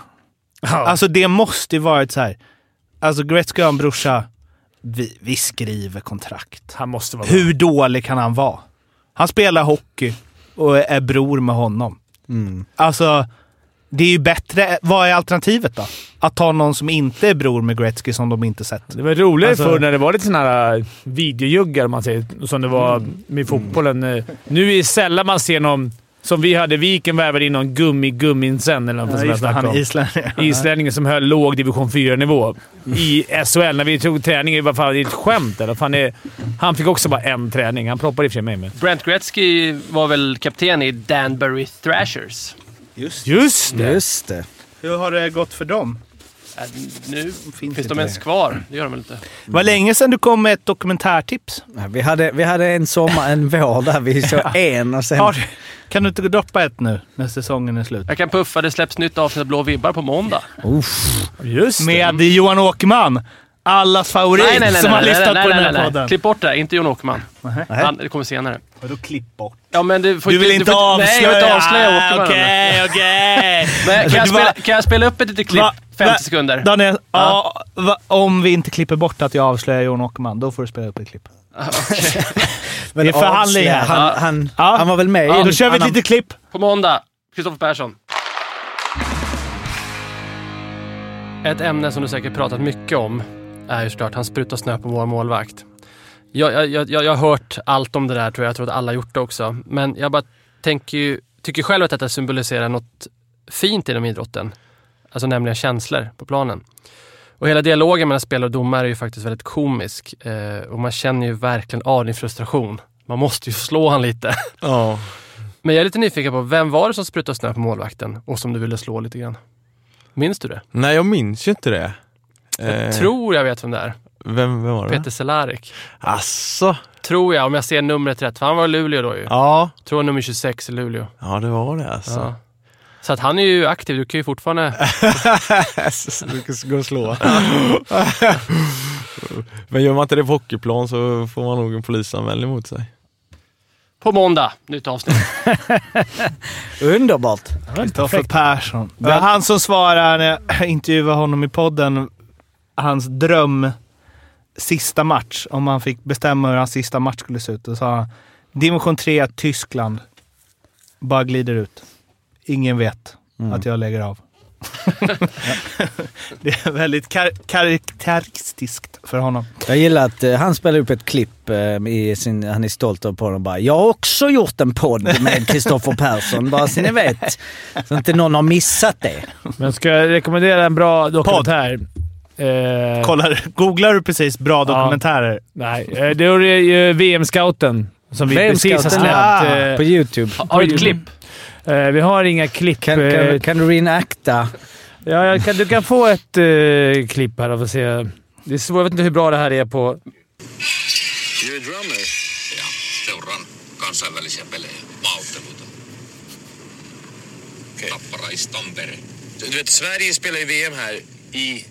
Ja. Alltså det måste ju varit så här. Alltså Gretzky har en brorsa. Vi, vi skriver kontrakt. han måste vara bra. Hur dålig kan han vara? Han spelar hockey och är bror med honom. Mm. Alltså, det är ju bättre. Vad är alternativet då? Att ta någon som inte är bror med Gretzky som de inte sett. Det var roligare Alltså- förr när det var lite såna här videojuggar, om man säger, som det var med fotbollen. Eh, Nu är det sällan man ser någon, som vi hade, Viken värvade in någon gummi-gumminsen eller något Ja, det, snackade han om. är islänning. Islänningen som höll låg division 4-nivå i SHL. När vi tog träning, det var fan det är ett skämt eller? Fan, det, han fick också bara en träning. Han proppade i och för sig mig med. Brent Gretzky var väl kapten i Danbury Thrashers. Just Just det! Just det. Hur har det gått för dem? Äh, nu finns inte de ens det. kvar. Det gör de väl inte? Det var länge sedan du kom med ett dokumentärtips. Vi hade, vi hade en sommar, en vår där vi såg en och sen... Kan du inte droppa ett nu när säsongen är slut? Jag kan puffa. Det släpps nytt avsnitt av Blå vibbar på måndag. Just det. Med Johan Åkerman. Allas favorit Nej, nej, nej. som har nej, på den här nej, nej. podden. Klipp bort det. Inte Jon Åkerman. Nej. Han, det kommer senare. Vadå klipp bort? Ja, men du, får Du vill inte får, avslöja? Nej, jag vill inte avslöja Åkerman. Okej, okej. Kan, jag Du spela, kan jag spela upp ett litet klipp? Va- 50 va- sekunder. Daniel, Ja. om vi inte klipper bort att jag avslöjar Johan Åkerman, då får du spela upp ett klipp. Men det är förhandling här. Han, han, Ja. han var väl med Ja, i Då kör vi ett litet klipp. På måndag, Kristoffer Persson. Ett ämne som du säkert pratat mycket om är ju såklart han sprutar snö på vår målvakt. Jag, jag, jag, jag har hört allt om det där tror jag. Jag tror att alla har gjort det också. Men jag bara tänker ju, tycker själv att detta symboliserar något fint inom idrotten. Alltså nämligen känslor på planen. Och hela dialogen mellan spelare och domare är ju faktiskt väldigt komisk. Eh, och man känner ju verkligen av din frustration. Man måste ju slå han lite. Ja. Men jag är lite nyfiken på, vem var det som sprutade snö på målvakten och som du ville slå lite grann? Minns du det? Nej, jag minns ju inte det. Jag Eh, tror jag vet vem det är. Vem, vem var det? Peter Cehlarik. Asså? Tror jag, om jag ser numret rätt. För han var i Luleå då ju. Ja. Tror jag nummer 26 i Luleå. Ja, det var det alltså. Ja. Så att han är ju aktiv. Du kan ju fortfarande... du ska gå och slå. Men gör man inte det på hockeyplan så får man nog en polisanmälan mot sig. På måndag, nytt avsnitt. Underbart. Kristoffer Persson. Det var han som svarar när jag intervjuade honom i podden. Hans dröm sista match. Om han fick bestämma hur hans sista match skulle se ut. Då sa han division 3, Tyskland. Bara glider ut. Ingen vet att jag lägger av. det är väldigt kar- karaktäristiskt för honom. Jag gillar att eh, han spelar upp ett klipp eh, i sin, han är stolt över podden och bara “Jag har också gjort en podd med Kristoffer Persson, bara så ni vet”. Så inte någon har missat det. Men ska jag rekommendera en bra dokumentär? Eh, Kollar, googlar du precis bra dokumentärer? nej, eh, det är ju VM-scouten som vi precis har släppt. ah, eh, på YouTube. Har du ett klipp? Eh, vi har inga klipp. Kan, eh, kan, kan du reenacta? Ja, jag kan, du kan få ett eh, klipp här och se. Det är svårt, jag vet inte hur bra det här är på... Du är drummer? Ja, seuraan kansainvälisiä pelejä, maaotteluita. Okay. Tappara is Tampere. Du vet, Sverige spelar ju VM här i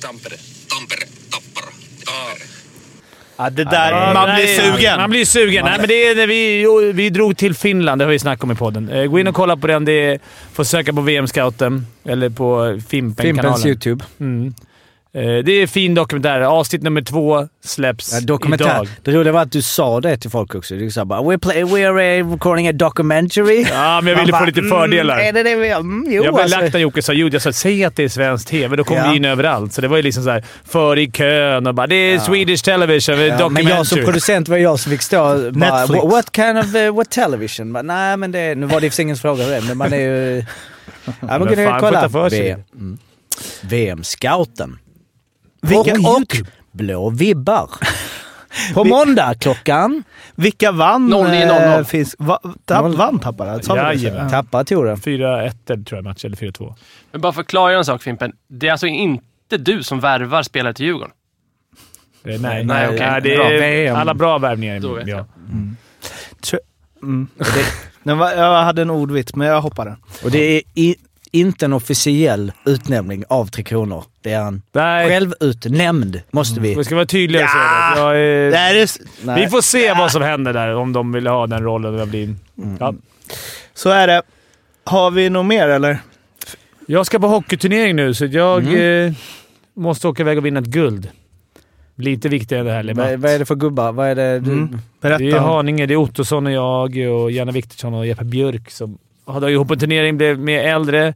Tampere. Tampere, Tappara, Tampere. Ja, det där, Ja, man blir sugen. Man blir sugen. Nej, men det är när vi, vi drog till Finland, det har vi snackat om i podden. Eh, gå in och kolla på den. Det är, får söka på VM-scouten eller på Fimpen-kanalen. Fimpens YouTube. Mm. Eh, det är fin dokumentär. Avsnitt nummer två släpps Ja, dokumentär. idag. Det roliga var att du sa det till folk också. Du sa bara “We're, play, we're uh, recording a documentary”. Ja, men jag ville få lite fördelar. Mm, är det det vi... Mm, jo, jag blev alltså. lagt när Jocke sa ljud. Jag sa säg att det är svensk TV. Då kommer Ja. vi in överallt. Så det var ju liksom så här, före i kön och bara “Det är Swedish television, Ja, documentary”. men jag som producent var jag som fick stå bara. "What- kind of uh, what television? Nej, men det, nu var det för ingen fråga det, men man är ju... Ja, men Men fan, kolla. för. VM. Mm. VM-scouten. Vilka- och, och blå vibbar. På måndag klockan Vilka vann? 09-00. eh, Finns, va, tapp, Noll. vann Tappara? Det? Jajamän. Tappade tog den. 4-1 tror jag match, eller 4-2. Men bara för att klargöra en sak Fimpen. Det är alltså inte du som värvar spelare till Djurgården? Eh, Nej, Nej, okej. Nej, det är alla bra värvningar. Då vet ja. jag. Tr- Mm. Det, den jag hade en ordvits, men jag hoppade. Och det är i, inte en officiell utnämning av Tre Kronor. Det är en Nej, självutnämnd, måste vi. vi ska vara tydliga och säga Ja. det. Är, Det är, s- vi får se vad som händer där, om de vill ha den rollen. Det blir, ja. så är det. Har vi något mer eller? Jag ska på hockeyturnering nu, så jag eh, måste åka iväg och vinna ett guld. Lite viktigare än det här. Vad, Lebat. vad är det för gubbar? Vad är det du... Mm. Berätta. Det är Haninge, det är Ottosson och jag och Janne Viktorsson och Jeppe Björk som har dragit ihop en turnering blev med äldre.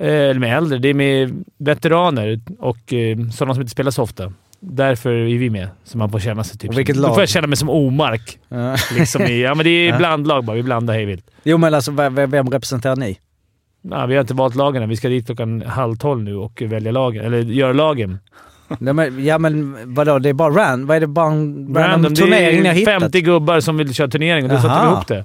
eh, Eller med äldre. Det är med veteraner och eh, sådana som inte spelar så ofta. Därför är vi med, så man får känna sig typ Och vilket som, Då lag? får jag känna mig som Omark. Ja. Liksom i, ja, men det är blandlag bara. Vi blandar hej vilt. Jo, men alltså vem, representerar ni? Ja, vi har inte valt lagen än. Vi ska dit klockan halv tolv nu och välja lagen. Eller göra lagen. Nej, men, ja, men vadå? Det är bara ran, vad är det? Bara en random, Random. turnering ni har hittat? 50 gubbar som vill köra turnering och då sätter vi ihop det.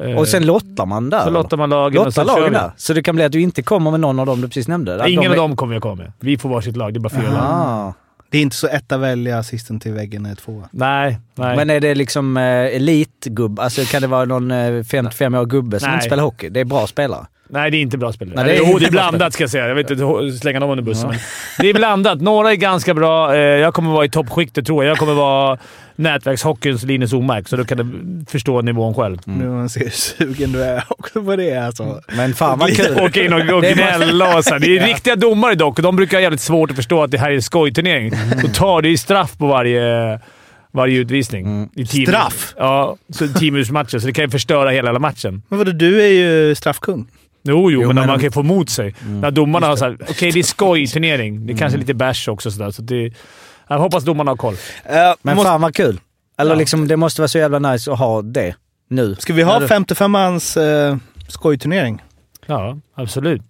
Eh, Och sen lottar man där? så lottar man lagen och Lottar så kör lagen där? Så det kan bli att du inte kommer med någon av dem du precis nämnde? Att Ingen de av är- dem kommer jag komma med. Vi får varsitt lag. Det är bara fyra lag. Det är inte så etta välja sisten till väggen är tvåa. Nej, nej. Men är det liksom eh, elitgubb? Alltså kan det vara någon eh, 55-årig gubbe som Nej. inte spelar hockey? Det är bra spelare. Nej, det är inte bra spelare. Nej, det är jo, det är blandat ska jag säga. Jag vill inte slänga dem under bussen. Men det är blandat. Några är ganska bra. Eh, Jag kommer vara i toppskiktet tror jag. Jag kommer vara nätverkshockeyns Linus Omark, så då kan du förstå nivån själv. Nu man ser hur sugen du är också på det alltså. Men fan vad kul! Åka in och, gnälla och så. Det är riktiga domare dock och de brukar ha jävligt svårt att förstå att det här är en skojturnering. Då tar det ju straff på varje, varje utvisning. I tio Straff? Ja, så tio minuters matcher, så det kan ju förstöra hela matchen. Men vadå, du är ju straffkung. Jo, jo, men, men- man kan ju få emot sig. När domarna har såhär, okej det är skojturnering. Det är kanske är lite bärs också sådär, så det... Jag hoppas domarna har koll. Uh, Men måste, fan vad kul! Eller Ja. liksom, det måste vara så jävla nice att ha det nu. ska vi ha När du- 55-mans uh, skojturnering? Ja, absolut.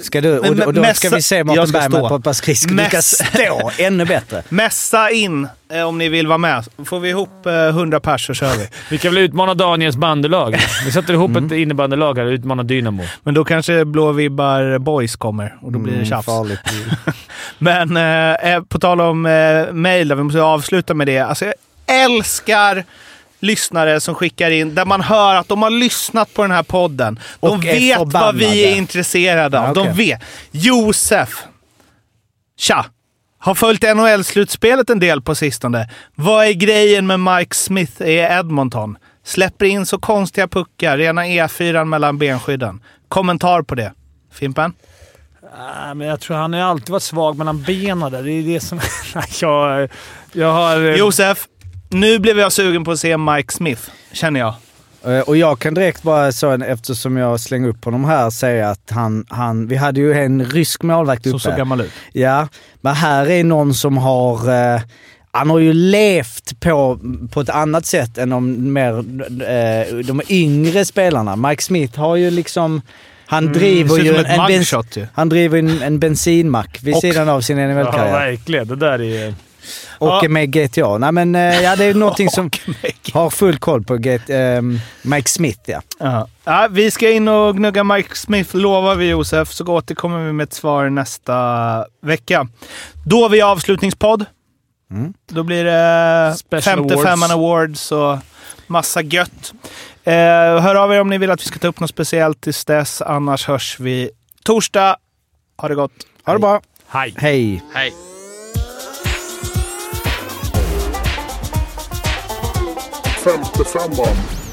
Ska du, och, och då men ska mässa- vi se Mårten Bergman på ett par skridskor. Du ska stå! Ännu bättre. Mässa in eh, om ni vill vara med. Får vi ihop eh, 100 pers så kör vi. Vi kan väl utmana Daniels bandelag. Vi sätter ihop Mm. ett innebandylag här och utmanar Dynamo. Men då kanske Blå Vibbar Boys kommer och då blir det Mm, tjafs. Men eh, eh, på tal om eh, då, vi måste avsluta med det. Alltså, jag älskar lyssnare som skickar in, där man hör att de har lyssnat på den här podden. De Och vet vad vi är intresserade av. Ja, De okej. vet. Josef. Tja! Har följt NHL-slutspelet en del på sistone. Vad är grejen med Mike Smith i Edmonton? Släpper in så konstiga puckar, rena E4 mellan benskydden. Kommentar på det. Fimpen? Ah, men jag tror han har alltid varit svag mellan benen där. Det är det som... Nej, jag, jag har... eh, Josef, nu blev jag sugen på att se Mike Smith, känner jag. Eh, Och jag kan direkt bara så, eftersom jag slänger upp honom här, säga att han, han vi hade ju en rysk målvakt Som uppe. såg gammal ut. Ja, men här är någon som har... Eh, han har ju levt på, på ett annat sätt än de mer eh, de yngre spelarna. Mike Smith har ju liksom... Han driver Mm, ser ju som en, en, bens, mugshot ju. han driver en, en bensinmack vid Och- sidan av sin Ja, NHL-karriär. verkligen. Det där är... och Ja. med GTA. Nej men eh, ja, det är någonting som har full koll på get, ehm, Mike Smith ja. Ja. Ja, vi ska in och gnugga Mike Smith, lovar vi Josef, så återkommer vi med ett svar nästa vecka. Då har vi avslutningspodd. Mm. Då blir det Special 55 awards. awards och massa gött. Eh, hör av er om ni vill att vi ska ta upp något speciellt tills dess. Annars hörs vi torsdag. Ha det gott. Ha det bra. Hej! Hej. Hej. 55an